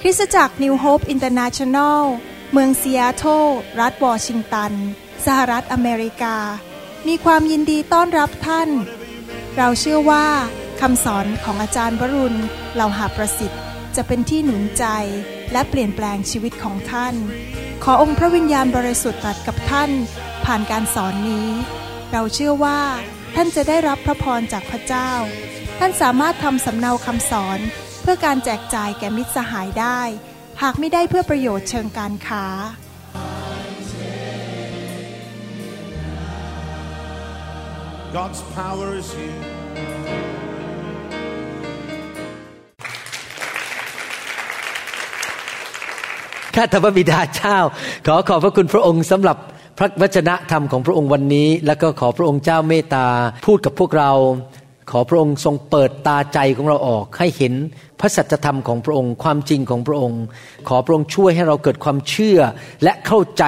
คริสตจักร New Hope International เมืองซีแอตเทิลรัฐวอชิงตัน สหรัฐอเมริกา มีความยินดีต้อนรับท่าน เราเชื่อว่าคำสอนของอาจารย์วรุณเหล่าหาประสิทธิ์ จะเป็นที่หนุนใจและเปลี่ยนแปลงชีวิตของท่าน ขอองค์พระวิญญาณบริสุทธิ์ตรัสกับท่าน ผ่านการสอนนี้ เราเชื่อว่าท่านจะได้รับพระพรจากพระเจ้า ท่านสามารถทำสำเนาคำสอน เพื่อการแจกจ่ายแก่มิตรสหายได้ หากไม่ได้เพื่อประโยชน์เชิงการค้า God's power is here. ข้าแต่พระบิดาเจ้า ขอขอบพระคุณพระองค์สำหรับพระวจนะธรรมของพระองค์วันนี้ แล้วก็ขอพระองค์เจ้าเมตตาพูดกับพวกเรา ขอพระองค์ทรงเปิดตาใจของเราออก ให้เห็นพระสัจธรรมของพระองค์ ความจริงของพระองค์ ขอพระองค์ช่วยให้เราเกิดความเชื่อ และเข้าใจ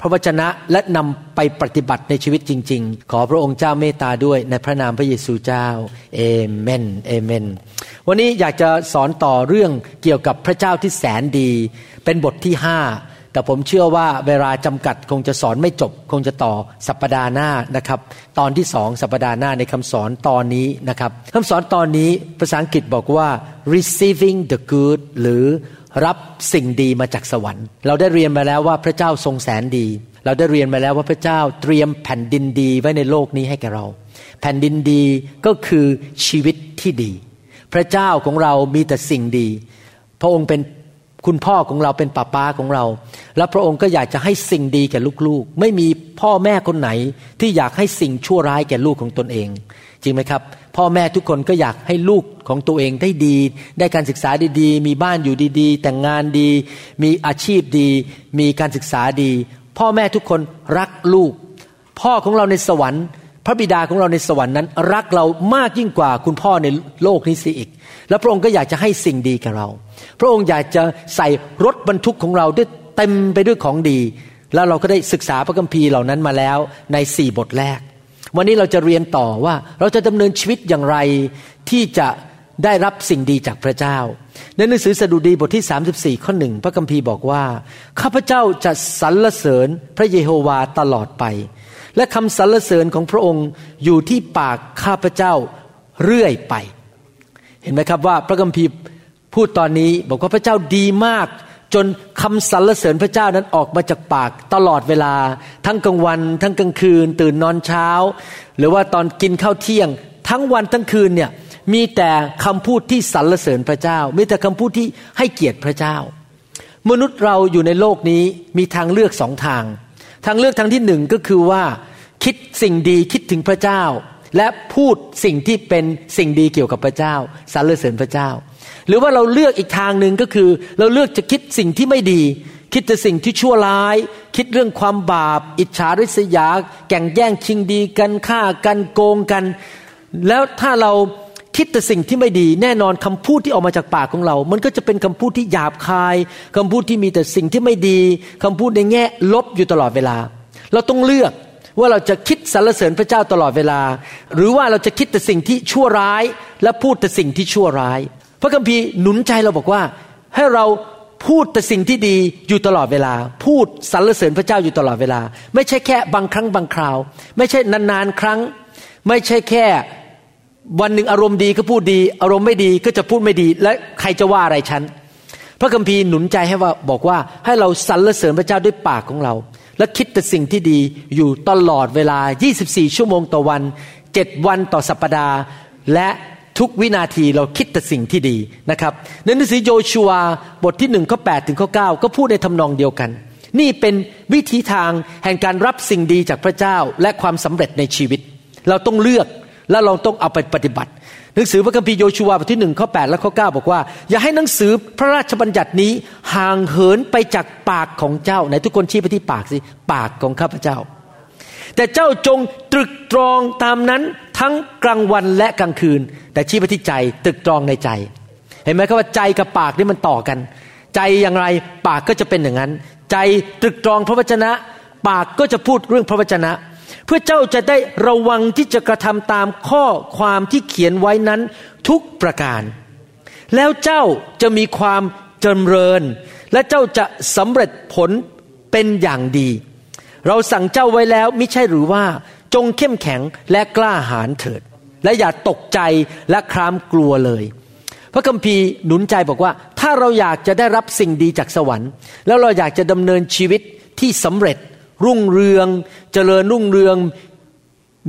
พระวจนะและนำไปปฏิบัติในชีวิตจริง ๆ ขอพระองค์เจ้าเมตตาด้วยในพระนามพระเยซูเจ้าเอเมนเอเมน วันนี้อยากจะสอนต่อเรื่องเกี่ยวกับพระเจ้าที่แสนดี เป็นบทที่ห้า แต่ผมเชื่อว่าเวลาจำกัดคงจะสอนไม่จบ คงจะต่อสัปปดาห์หน้านะครับ ตอนที่สองสัปปดาห์หน้าในคำสอนตอนนี้นะครับคำสอนตอนนี้ภาษาอังกฤษบอกว่า receiving the good หรือรับสิ่งดีมาจากสวรรค์ เราได้เรียนมาแล้วว่าพระเจ้าทรงแสนดี เราได้เรียนมาแล้วว่าพระเจ้าเตรียมแผ่นดินดีไว้ในโลกนี้ให้แก่เรา แผ่นดินดีก็คือชีวิตที่ดี พระเจ้าของเรามีแต่สิ่งดี พระองค์เป็น คุณพ่อของเราเป็นป้าป้าของเรา แล้วพระองค์ก็อยากจะให้สิ่งดีแก่ลูกๆ ไม่มีพ่อแม่คนไหนที่อยากให้สิ่งชั่วร้ายแก่ลูกของตนเอง จริงไหมครับ พ่อแม่ทุกคนก็อยากให้ลูกของตัวเองได้ดี ได้การศึกษาดีๆ มีบ้านอยู่ดีๆ แต่งงานดี มีอาชีพดี มีการศึกษาดี พ่อแม่ทุกคนรักลูก พ่อของเราในสวรรค์ พระบิดาของเราในสวรรค์นั้น รักเรามากยิ่งกว่าคุณพ่อในโลกนี้เสียอีก แล้วพระองค์ก็อยากจะให้สิ่งดีแก่เรา พระองค์อยากจะใส่รถบรรทุกของเราด้วยเต็มไปด้วยของดี แล้วเราก็ได้ศึกษาพระคัมภีร์เหล่านั้นมาแล้วในสี่บทแรก วันนี้เราจะเรียนต่อว่าเราจะดำเนินชีวิตอย่างไรที่จะได้รับสิ่งดีจากพระเจ้า ในหนังสือสดุดีบทที่ 34 ข้อหนึ่งพระคัมภีร์บอกว่า ข้าพเจ้าจะสรรเสริญพระเยโฮวาตลอดไป และคำสรรเสริญของพระองค์อยู่ที่ปากข้าพเจ้าเรื่อยไป เห็นไหมครับว่าพระคัมภีร์พูดตอนนี้บอกว่าพระเจ้าดีมาก จนคำสรรเสริญพระเจ้านั้นออกมาจากปากตลอดเวลา ทั้งกลางวัน ทั้งกลางคืน ตื่นนอนเช้า หรือว่าตอนกินข้าวเที่ยง ทั้งวันทั้งคืนเนี่ยมีแต่คำพูดที่สรรเสริญพระเจ้า มีแต่คำพูดที่ให้เกียรติพระเจ้า มนุษย์เราอยู่ในโลกนี้มีทางเลือกสองทาง ทางเลือกทางที่หนึ่งก็คือว่า คิดสิ่งดีคิดถึงพระเจ้า และพูดสิ่งที่เป็นสิ่งดีเกี่ยวกับพระเจ้าสรรเสริญพระเจ้า หรือว่าเราเลือกอีกทางหนึ่งก็คือ เราเลือกจะคิดสิ่งที่ไม่ดี คิดแต่สิ่งที่ชั่วร้าย คิดเรื่องความบาป อิจฉาริษยา แก่งแย่งชิงดีกันฆ่ากันโกงกัน แล้วถ้าเราคิดแต่สิ่งที่ไม่ดีแน่นอนคำพูดที่ออกมาจากปากของเรา มันก็จะเป็นคำพูดที่หยาบคายคำพูดที่มีแต่สิ่งที่ไม่ดีคำพูดในแง่ลบอยู่ตลอดเวลา เราต้องเลือก ว่าเราจะคิดสรรเสริญพระเจ้าตลอดเวลา หรือว่าเราจะคิดแต่สิ่งที่ชั่วร้าย และพูดแต่สิ่งที่ชั่วร้าย พระคัมภีร์หนุนใจเราบอกว่า ให้เราพูดแต่สิ่งที่ดีอยู่ตลอดเวลา พูดสรรเสริญพระเจ้าอยู่ตลอดเวลา ไม่ใช่แค่บางครั้งบางคราว ไม่ใช่นานๆครั้ง ไม่ใช่แค่วันหนึ่งอารมณ์ดีก็พูดดี อารมณ์ไม่ดีก็จะพูดไม่ดี และใครจะว่าอะไรฉันพระคัมภีร์หนุนใจให้ว่าบอกว่าให้เราสรรเสริญพระเจ้าด้วยปากของเรา และคิดแต่สิ่งที่ดีอยู่ตลอดเวลา 24 ชั่วโมงต่อวัน 7 วันต่อสัปปดาห์ และทุกวินาทีเราคิดแต่สิ่งที่ดีนะครับในหนังสือโยชัวบทที่หนึ่งข้อ8ถึงข้อ9ก็พูดในทำนองเดียวกัน นี่เป็นวิธีทางแห่งการรับสิ่งดีจากพระเจ้าและความสำเร็จในชีวิต เราต้องเลือกแล้วเราต้องเอาไปปฏิบัติ หนังสือพระคัมภีร์โยชูวาบทที่หนึ่งข้อ8และข้อ9บอกว่า อย่าให้หนังสือพระราชบัญญัตินี้ห่างเหินไปจากปากของเจ้าไหนทุกคนชี้ไปที่ปากสิปากของข้าพเจ้า แต่เจ้าจงตรึกตรองตามนั้นทั้งกลางวันและกลางคืน แต่ชี้ไปที่ใจตรึกตรองในใจ เห็นไหมครับว่าใจกับปากนี่มันต่อกัน ใจอย่างไรปากก็จะเป็นอย่างนั้น ใจตรึกตรองพระวจนะ ปากก็จะพูดเรื่องพระวจนะ พื่อเจ้าจะได้ระวังที่จะกระทำตามข้อความที่เขียนไว้นั้นทุกประการ แล้วเจ้าจะมีความเจริญ และเจ้าจะสำเร็จผลเป็นอย่างดี เราสั่งเจ้าไว้แล้วม่ใช่หรือว่าจงเข้มแข็งและกล้าหาญเถิด และอย่าตกใจและครามกลัวเลย พระคัมภีร์หนุนใจบอกว่า ถ้าเราอยากจะได้รับสิ่งดีจากสวรรค์ แล้วเราอยากจะดำเนินชีวิตที่สำเร็จ รุ่งเรือง เจริญรุ่งเรือง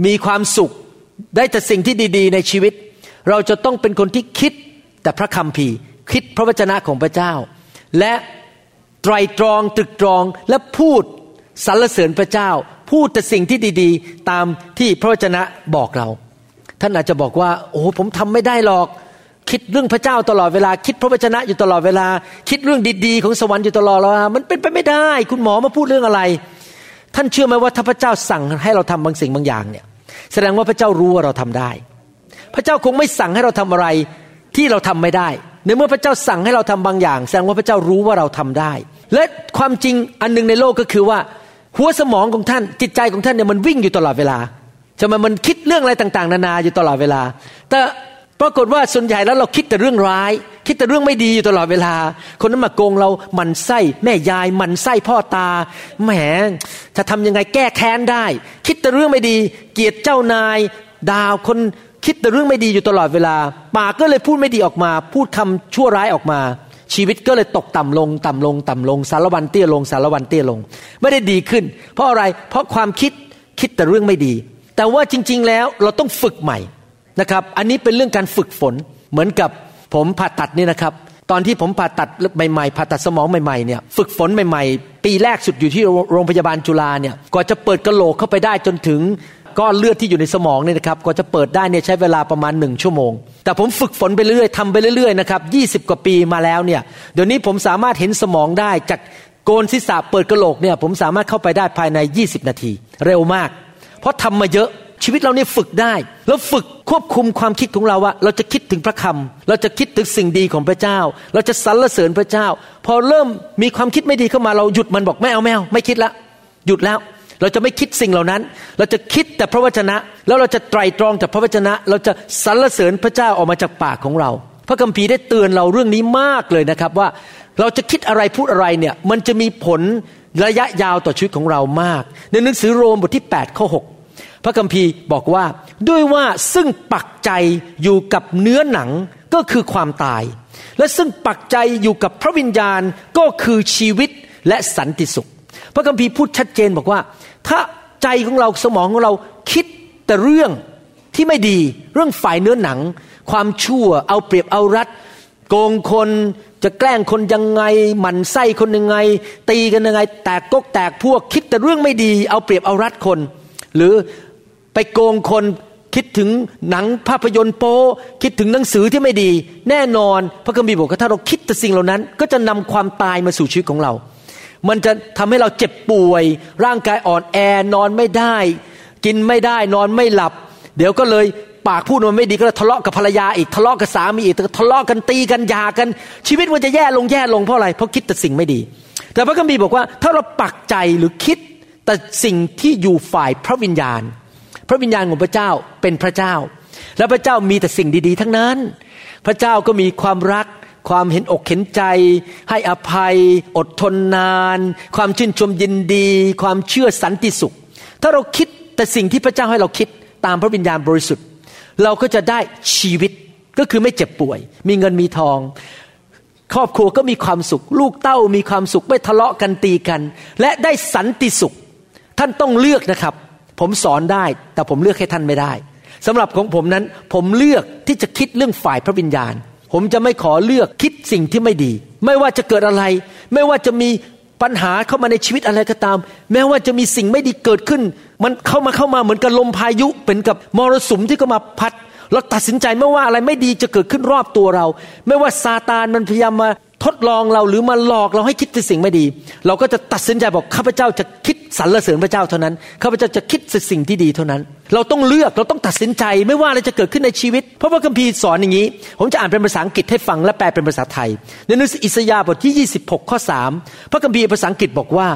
มีความสุข ได้แต่สิ่งที่ดี ๆ ในชีวิต เราจะต้องเป็นคนที่คิดแต่พระคัมภีร์คิดพระวจนะของพระเจ้า และไตรตรองตรึกตรองและพูดสรรเสริญพระเจ้า พูดแต่สิ่งที่ดี ๆ ตามที่พระวจนะบอกเรา ท่านอาจจะบอกว่า โอ้ผมทำไม่ได้หรอก คิดเรื่องพระเจ้าตลอดเวลา คิดพระวจนะอยู่ตลอดเวลา คิดเรื่องดีๆ ของสวรรค์อยู่ตลอดเวลามันเป็นไปไม่ได้ คุณหมอมาพูดเรื่องอะไร ท่านเชื่อไหมว่าถ้าพระเจ้าสั่งให้เราทำบางสิ่งบางอย่างเนี่ย แสดงว่าพระเจ้ารู้ว่าเราทำได้ พระเจ้าคงไม่สั่งให้เราทำอะไรที่เราทำไม่ได้ ในเมื่อพระเจ้าสั่งให้เราทำบางอย่าง แสดงว่าพระเจ้ารู้ว่าเราทำได้ และความจริงอันหนึงในโลกก็คือว่า หัวสมองของท่านจิตใจของท่านเนี่ยมันวิ่งอยู่ตลอดเวลาจะมามันคิดเรื่องอะไรต่าง ๆ นานาอยู่ตลอดเวลา แต่ ปรากฏว่าส่วนใหญ่แล้วเราคิดแต่เรื่องร้าย คิดแต่เรื่องไม่ดีอยู่ตลอดเวลา คนนั้นมาโกงเราหมันไส้แม่ยายหมันไส้พ่อตาแหมจะทำยังไงแก้แค้นได้ คิดแต่เรื่องไม่ดี เกลียดเจ้านายดาวคนคิดแต่เรื่องไม่ดีอยู่ตลอดเวลา ปากก็เลยพูดไม่ดีออกมา พูดคำชั่วร้ายออกมา ชีวิตก็เลยตกต่ำลง ต่ำลง ต่ำลงสารวันเตี้ยลงสารวันเตี้ยลง ไม่ได้ดีขึ้น เพราะอะไรเพราะความคิดคิดแต่เรื่องไม่ดี แต่ว่าจริง ๆ แล้วเราต้องฝึกใหม่ นะครับ อันนี้เป็นเรื่องการฝึกฝน เหมือนกับผมผ่าตัดนี่นะครับ ตอนที่ผมผ่าตัดใหม่ๆผ่าตัดสมองใหม่ๆเนี่ยฝึกฝนใหม่ๆ ปีแรกสุดอยู่ที่โรงพยาบาลจุฬาเนี่ยกว่าจะเปิดกระโหลกเข้าไปได้จนถึงก้อนเลือดที่อยู่ในสมองเนี่ยนะครับกว่าจะเปิดได้เนี่ยใช้เวลาประมาณหนึ่งชั่วโมง แต่ผมฝึกฝนไปเรื่อยทำไปเรื่อยๆนะครับยีกว่าปีมาแล้วเนี่ยเดี๋ยวนี้ผมสามารถเห็นสมองได้จากโกนศีรษะเปิดกระโหลกเนี่ยผมสามารถเข้าไปได้ภายใน 20 นาที เร็วมาก เพราะทำมาเยอะ ชีวิตเราเนี่ยฝึกได้แล้วฝึกควบคุมความคิดของเราว่า เราจะคิดถึงพระคำเราจะคิดถึงสิ่งดีของพระเจ้า เราจะสรรเสริญพระเจ้า พอเริ่มมีความคิดไม่ดีเข้ามาเราหยุดมันบอกไม่เอาไม่เอาไม่คิดละหยุดแล้ว เราจะไม่คิดสิ่งเหล่านั้น เราจะคิดแต่พระวจนะ แล้วเราจะไตรตรองจากพระวจนะ เราจะสรรเสริญพระเจ้าออกมาจากปากของเรา พระคัมภีร์ได้เตือนเราเรื่องนี้มากเลยนะครับว่าเราจะคิดอะไรพูดอะไรเนี่ยมันจะมีผลระยะยาวต่อชีวิตของเรามาก ในหนังสือโรมบทที่8ข้อ6 พระคัมภีร์บอกว่า ด้วยว่าซึ่งปักใจอยู่กับเนื้อหนังก็คือความตาย และซึ่งปักใจอยู่กับพระวิญญาณก็คือชีวิตและสันติสุข พระคัมภีร์พูดชัดเจนบอกว่า ถ้าใจของเราสมองของเราคิดแต่เรื่องที่ไม่ดีเรื่องฝ่ายเนื้อหนัง ความชั่วเอาเปรียบเอารัดโกงคนจะแกล้งคนยังไงหมั่นไส้คนยังไง ตีกันยังไง แตกกกแตกพวกคิดแต่เรื่องไม่ดี เอาเปรียบเอารัดคน หรือ ไปโกงคนคิดถึงหนังภาพยนตร์โป้คิดถึงหนังสือที่ไม่ดี แน่นอนพระคัมภีร์บอกว่าถ้าเราคิดแต่สิ่งเหล่านั้น ก็จะนำความตายมาสู่ชีวิตของเรา มันจะทำให้เราเจ็บป่วย ร่างกายอ่อนแอนอนไม่ได้ กินไม่ได้นอนไม่หลับ เดี๋ยวก็เลยปากพูดมันไม่ดีก็ทะเลาะกับภรรยาอีกทะเลาะกับสามีอีกทะเลาะกันตีกันยากัน ชีวิตมันจะแย่ลงแย่ลงเพราะอะไรเพราะคิดแต่สิ่งไม่ดี แต่พระคัมภีร์บอกว่าถ้าเราปักใจหรือคิดแต่สิ่งที่อยู่ฝ่ายพระวิญญาณ พระวิญญาณของพระเจ้าเป็นพระเจ้า และพระเจ้ามีแต่สิ่งดีๆ ทั้งนั้น พระเจ้าก็มีความรัก ความเห็นอกเห็นใจ ให้อภัย อดทนนาน ความชื่นชมยินดี ความเชื่อสันติสุข ถ้าเราคิดแต่สิ่งที่พระเจ้าให้เราคิดตามพระวิญญาณบริสุทธิ์ เราก็จะได้ชีวิตก็คือไม่เจ็บป่วย มีเงินมีทอง ครอบครัวก็มีความสุข ลูกเต้ามีความสุขไม่ทะเลาะกันตีกัน และได้สันติสุข ท่านต้องเลือกนะครับ ผมสอนได้ แต่ผมเลือกให้ท่านไม่ได้สำหรับของผมนั้น ผมเลือกที่จะคิดเรื่องฝ่ายพระวิญญาณ ผมจะไม่ขอเลือกคิดสิ่งที่ไม่ดี ไม่ว่าจะเกิดอะไร ไม่ว่าจะมีปัญหาเข้ามาในชีวิตอะไรก็ตาม แม้ว่าจะมีสิ่งไม่ดีเกิดขึ้น มันเข้ามาเข้ามาเหมือนกับลมพายุเป็นกับมรสุมที่ก็มาพัดเราตัดสินใจไม่ว่าอะไรไม่ดีจะเกิดขึ้นรอบตัวเรา ไม่ว่าซาตานมันพยายามมา ทดลองเราหรือมาหลอกเราให้คิดแต่สิ่งไม่ดี เราก็จะตัดสินใจบอกข้าพเจ้าจะคิดสรรเสริญพระเจ้าเท่านั้นข้าพเจ้าจะคิดสิ่งที่ดีเท่านั้น เราต้องเลือกเราต้องตัดสินใจไม่ว่าอะไรจะเกิดขึ้นในชีวิต เพราะว่าคัมภีร์สอนอย่างนี้ ผมจะอ่านเป็นภาษาอังกฤษให้ฟังและแปลเป็นภาษาไทย ในหนังสืออิสยาห์บทที่ 26 ข้อ 3 พระคัมภีร์ภาษาอังกฤษบอกว่า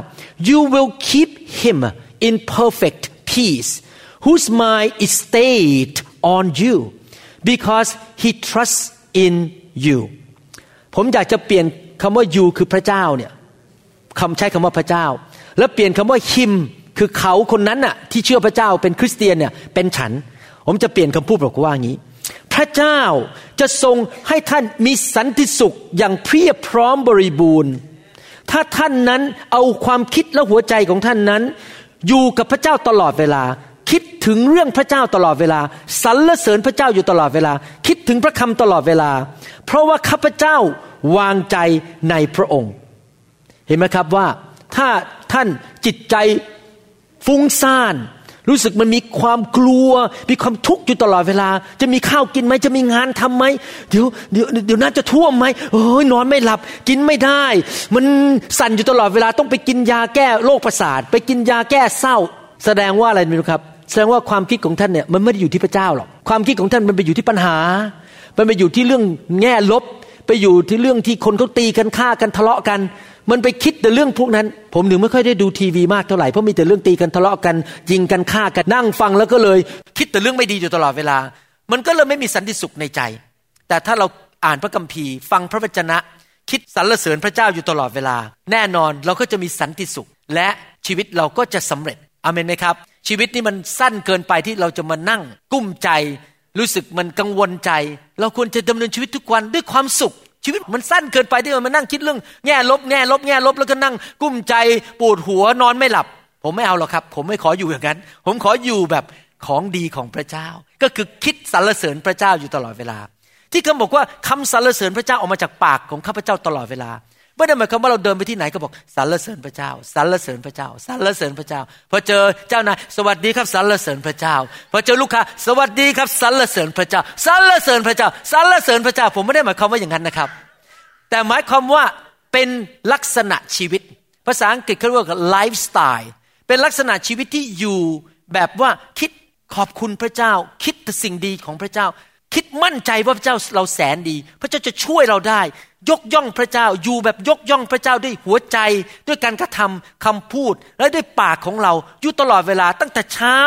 you will keep him in perfect peace whose mind is stayed on you because he trusts in you ผมอยากจะเปลี่ยนคำว่า you คือพระเจ้าเนี่ยคำใช้คำว่าพระเจ้า แล้วเปลี่ยนคำว่า him คือเขาคนนั้นน่ะที่เชื่อพระเจ้าเป็นคริสเตียนเนี่ยเป็นฉัน ผมจะเปลี่ยนคำพูดบอกว่าอย่างนี้ พระเจ้าจะทรงให้ท่านมีสันติสุขอย่างเพียบพร้อมบริบูรณ์ ถ้าท่านนั้นเอาความคิดและหัวใจของท่านนั้น อยู่กับพระเจ้าตลอดเวลา คิดถึงเรื่องพระเจ้าตลอดเวลาสรรเสริญพระเจ้าอยู่ตลอดเวลา คิดถึงพระคำตลอดเวลา เพราะว่าข้าพเจ้าวางใจในพระองค์ เห็นไหมครับว่าถ้าท่านจิตใจฟุ้งซ่าน รู้สึกมันมีความกลัว มีความทุกข์อยู่ตลอดเวลา จะมีข้าวกินไหมจะมีงานทำไหมเดี๋ยวเดี๋ยวเดี๋ยวน่าจะท่วมไหมโอ้ยนอนไม่หลับ กินไม่ได้ มันสั่นอยู่ตลอดเวลาต้องไปกินยาแก้โรคประสาท ไปกินยาแก้เศร้า แสดงว่าอะไรไม่รู้ครับ แสดงว่าความคิดของท่านเนี่ยมันไม่ได้อยู่ที่พระเจ้าหรอกความคิดของท่านมันไปอยู่ที่ปัญหา มันไปอยู่ที่เรื่องแง่ลบ ไปอยู่ที่เรื่องที่คนเขาตีกันฆ่ากันทะเลาะกัน มันไปคิดแต่เรื่องพวกนั้น ผมถึงไม่ค่อยได้ดูทีวีมากเท่าไหร่เพราะมีแต่เรื่องตีกันทะเลาะกัน ยิงกันฆ่ากันนั่งฟังแล้วก็เลย คิดแต่เรื่องไม่ดีอยู่ตลอดเวลา มันก็เลยไม่มีสันติสุขในใจ แต่ถ้าเราอ่านพระคัมภีร์ ฟังพระวจนะ คิดสรรเสริญพระเจ้าอยู่ตลอดเวลา แน่นอนเราก็จะมีสันติสุขและชีวิตเราก็จะสำเร็จ อเมนไหมครับ ชีวิตนี้มันสั้นเกินไปที่เราจะมานั่ง กุ้มใจ รู้สึกมันกังวลใจ เราควรจะดำเนินชีวิตทุกวันด้วยความสุข ชีวิตมันสั้นเกินไปที่เรามานั่งคิดเรื่องแง่ลบแง่ลบแง่ลบแล้วก็นั่ง กุ้มใจปวดหัวนอนไม่หลับ ผมไม่เอาหรอกครับ ผมไม่ขออยู่อย่างนั้น ผมขออยู่แบบของดีของพระเจ้า ก็คือคิดสรรเสริญพระเจ้าอยู่ตลอดเวลา ที่เขาบอกว่าคำสรรเสริญพระเจ้าออกมาจากปากของข้าพเจ้าตลอดเวลา ไม่ได้หมายความว่าเราเดินไปที่ไหนก็บอกสรรเสริญพระเจ้าสรรเสริญพระเจ้าสรรเสริญพระเจ้า พอเจอเจ้านายสวัสดีครับสรรเสริญพระเจ้า พอเจอลูกค้าสวัสดีครับสรรเสริญพระเจ้าสรรเสริญพระเจ้าสรรเสริญพระเจ้า ผมไม่ได้หมายความว่าอย่างนั้นนะครับ แต่หมายความว่าเป็นลักษณะชีวิต ภาษาอังกฤษเขาเรียกว่าไลฟ์สไตล์เป็นลักษณะชีวิตที่อยู่แบบว่าคิดขอบคุณพระเจ้า คิดแต่สิ่งดีของพระเจ้า คิดมั่นใจว่าพระเจ้าเราแสนดี พระเจ้าจะช่วยเราได้ ยกย่องพระเจ้าอยู่แบบยกย่องพระเจ้าด้วยหัวใจ ด้วยการกระทำคำพูดและด้วยปากของเราอยู่ตลอดเวลาตั้งแต่เช้า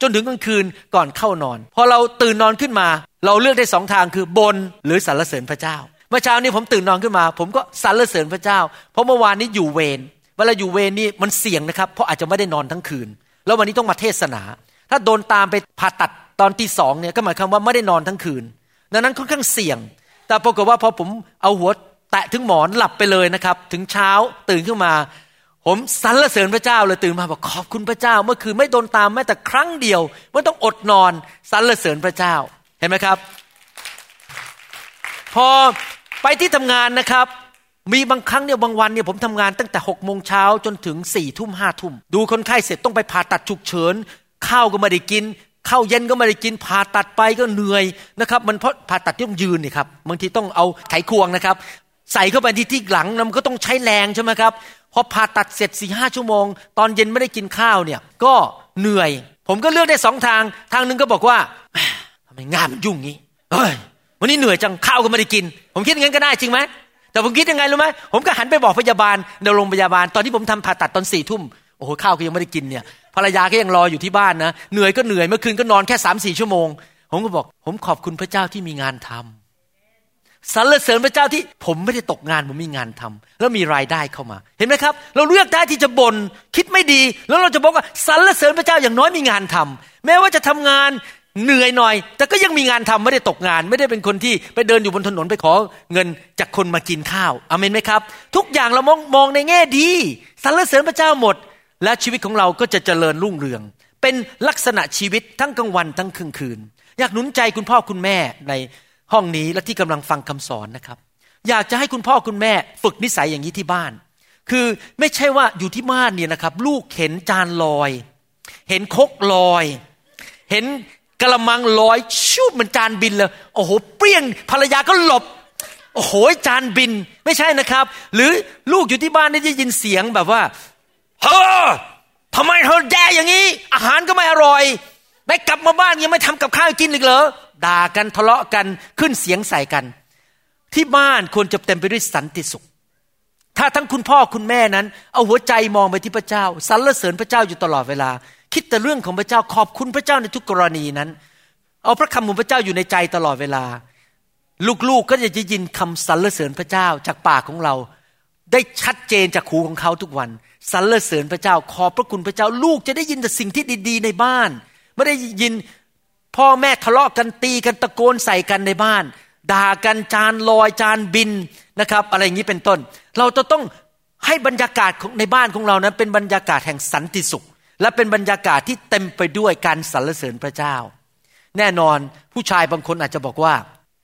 จนถึงกลางคืนก่อนเข้านอน พอเราตื่นนอนขึ้นมา เราเลือกได้สองทางคือบนหรือสรรเสริญพระเจ้าเมื่อเช้านี้ผมตื่นนอนขึ้นมา ผมก็สรรเสริญพระเจ้า เพราะเมื่อวานนี้อยู่เวรเวลาอยู่เวรนี่มันเสี่ยงนะครับ เพราะอาจจะไม่ได้นอนทั้งคืน แล้ววันนี้ต้องมาเทศนา ถ้าโดนตามไปผ่าตัด ตอนตีสองเนี่ยก็หมายความว่าไม่ได้นอนทั้งคืน ดังนั้นค่อนข้างเสี่ยง แต่ปรากฏว่าพอผมเอาหัวแตะถึงหมอนหลับไปเลยนะครับ ถึงเช้าตื่นขึ้นมา ผมสรรเสริญพระเจ้าเลยตื่นมาบอกขอบคุณพระเจ้า เมื่อคืนไม่โดนตามแม้แต่ครั้งเดียวไม่ต้องอดนอนสรรเสริญพระเจ้าเห็นไหมครับ พอไปที่ทำงานนะครับ มีบางครั้งเนี่ยบางวันเนี่ยผมทำงานตั้งแต่หกโมงเช้าจนถึงสี่ทุ่มห้าทุ่มดูคนไข้เสร็จต้องไปผ่าตัดฉุกเฉินข้าวก็ไม่ได้กิน ข้าวเย็นก็ไม่ได้กินผ่าตัดไปก็เหนื่อยนะครับ มันเพราะผ่าตัดที่ต้องยืนนี่ครับบางทีต้องเอาไขควงนะครับ ใส่เข้าไปที่ที่หลังมันก็ต้องใช้แรงใช่ไหมครับพอผ่าตัดเสร็จสี่ห้าชั่วโมง ตอนเย็นไม่ได้กินข้าวเนี่ยก็เหนื่อย ผมก็เลือกได้สองทางทางหนึ่งก็บอกว่าทำไมงานมันยุ่งงี้เฮ้ยวันนี้เหนื่อยจังข้าวก็ไม่ได้กิน ผมคิดอย่างนั้นก็ได้จริงไหมแต่ผมคิดยังไงรู้ไหมผมก็หันไปบอกพยาบาลในโรงพยาบาล ตอนที่ผมทำผ่าตัดตอนสี่ทุ่มโอ้โหข้าวก็ยังไม่ได้กินเนี่ย ภรรยาก็ยังรออยู่ที่บ้านนะเหนื่อยก็เหนื่อยเมื่อคืนก็นอนแค่สามสี่ชั่วโมง ผมก็บอก ผมขอบคุณพระเจ้าที่มีงานทำสรรเสริญพระเจ้าที่ผมไม่ได้ตกงานผมมีงานทำแล้วมีรายได้เข้ามา เห็นไหมครับ เราเลือกได้ที่จะบน่นคิดไม่ดี แล้วเราจะบอกว่าสรรเสริญพระเจ้าอย่างน้อยมีงานทำแม้ว่าจะทำงานเหนื่อยหน่อย แต่ก็ยังมีงานทำไม่ได้ตกงาน ไม่ได้เป็นคนที่ไปเดินอยู่บนถนนไปขอเงินจากคนมากินข้าวอเมนไหมครับ ทุกอย่างเรามองมองในแง่ดีสรรเสริญพระเจ้าหมด และชีวิตของเราก็จะเจริญรุ่งเรือง เป็นลักษณะชีวิตทั้งกลางวันทั้งกลางคืน อยากหนุนใจคุณพ่อคุณแม่ในห้องนี้และที่กำลังฟังคำสอนนะครับ อยากจะให้คุณพ่อคุณแม่ฝึกนิสัยอย่างนี้ที่บ้าน คือไม่ใช่ว่าอยู่ที่บ้านเนี่ยนะครับ ลูกเห็นจานลอย เห็นคกลอย เห็นกระมังลอยชุบมันจานบินเลยโอ้โหเปรี้ยงภรรยาก็หลบโอ้โหจานบินไม่ใช่นะครับ หรือลูกอยู่ที่บ้านได้ยินเสียงแบบว่า เฮ้อทำไมเธอแย่อย่างนี้ อาหารก็ไม่อร่อยได้กลับมาบ้านยังไม่ทำกับข้าวกินอีกเหรอด่ากันทะเลาะกันขึ้นเสียงใส่กัน ที่บ้านควรจะเต็มไปด้วยสันติสุข ถ้าทั้งคุณพ่อคุณแม่นั้น เอาหัวใจมองไปที่พระเจ้าสรรเสริญพระเจ้าอยู่ตลอดเวลา คิดแต่เรื่องของพระเจ้าขอบคุณพระเจ้าในทุกกรณีนั้น เอาพระคำของพระเจ้าอยู่ในใจตลอดเวลา ลูกๆก็จะได้ยินคำสรรเสริญพระเจ้าจากปากของเรา ได้ชัดเจนจากหูของเขาทุกวัน สรรเสริญพระเจ้าขอบพระคุณพระเจ้าลูกจะได้ยินแต่สิ่งที่ดี ๆ ในบ้าน ไม่ได้ยินพ่อแม่ทะเลาะกันตีกันตะโกนใส่กันในบ้าน ด่ากันจานลอยจานบินนะครับ อะไรอย่างนี้เป็นต้น เราจะต้องให้บรรยากาศของในบ้านของเรานั้น เป็นบรรยากาศแห่งสันติสุข และเป็นบรรยากาศที่เต็มไปด้วยการสรรเสริญพระเจ้า แน่นอนผู้ชายบางคนอาจจะบอกว่า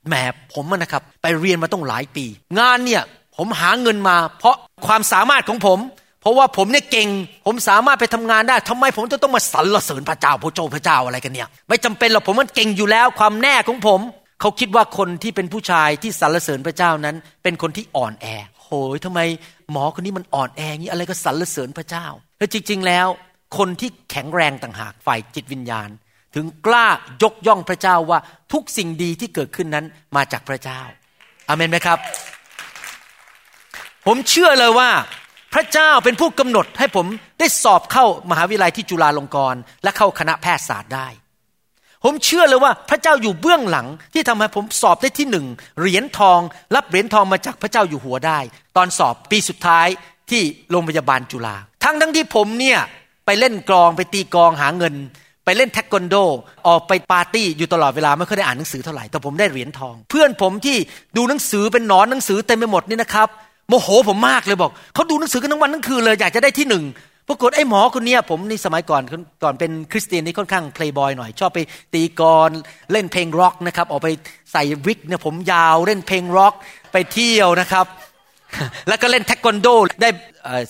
แหมผมนะครับ ไปเรียนมาต้องหลายปี งานเนี่ยผมหาเงินมา เพราะความสามารถของผม เพราะว่าผมเนี่ยเก่ง ผมสามารถไปทำงานได้ทำไมผมจะต้องมาสรรเสริญพระเจ้าพระเจ้าพระเจ้าอะไรกันเนี่ย ไม่จำเป็นหรอกผมมันเก่งอยู่แล้วความแน่ของผม เขาคิดว่าคนที่เป็นผู้ชายที่สรรเสริญพระเจ้านั้น เป็นคนที่อ่อนแอ โหยทำไมหมอคนนี้มันอ่อนแองี้อะไรก็สรรเสริญพระเจ้าแล้วจริง ๆ แล้ว คนที่แข็งแรงต่างหากฝ่ายจิตวิญญาณ ถึงกล้ายกย่องพระเจ้าว่าทุกสิ่งดีที่เกิดขึ้นนั้นมาจากพระเจ้าอาเมนไหมครับ ผมเชื่อเลยว่า พระเจ้าเป็นผู้กำหนดให้ผมได้สอบเข้ามหาวิทยาลัยที่จุฬาลงกรณ์และเข้าคณะแพทยศาสตร์ได้ ผมเชื่อเลยว่าพระเจ้าอยู่เบื้องหลังที่ทำให้ผมสอบได้ที่หนึ่งเหรียญทองรับเหรียญทองมาจากพระเจ้าอยู่หัวได้ ตอนสอบปีสุดท้ายที่โรงพยาบาลจุฬาทั้งทั้งที่ผมเนี่ยไปเล่นกลองไปตีกลองหาเงิน ไปเล่นเทควันโด ออกไปปาร์ตี้อยู่ตลอดเวลาไม่เคยได้อ่านหนังสือเท่าไหร่แต่ผมได้เหรียญทอง เพื่อนผมที่ดูหนังสือเป็นหนอนหนังสือเต็มไปหมดนี่นะครับ โมโหผมมากเลยบอกเขาดูหนังสือกันทั้งวันทั้งคืนเลยอยากจะได้ที่หนึ่งปรากฏไอ้หมอคนนี้ผมนี่สมัยก่อนก่อนเป็นคริสเตียนนี่ค่อนข้างเพลย์บอยหน่อย ชอบไปตีกลองเล่นเพลงร็อกนะครับออกไปใส่วิกเนี่ยผมยาวเล่นเพลงร็อกไปเที่ยวนะครับ แล้วก็เล่นเทควันโดได้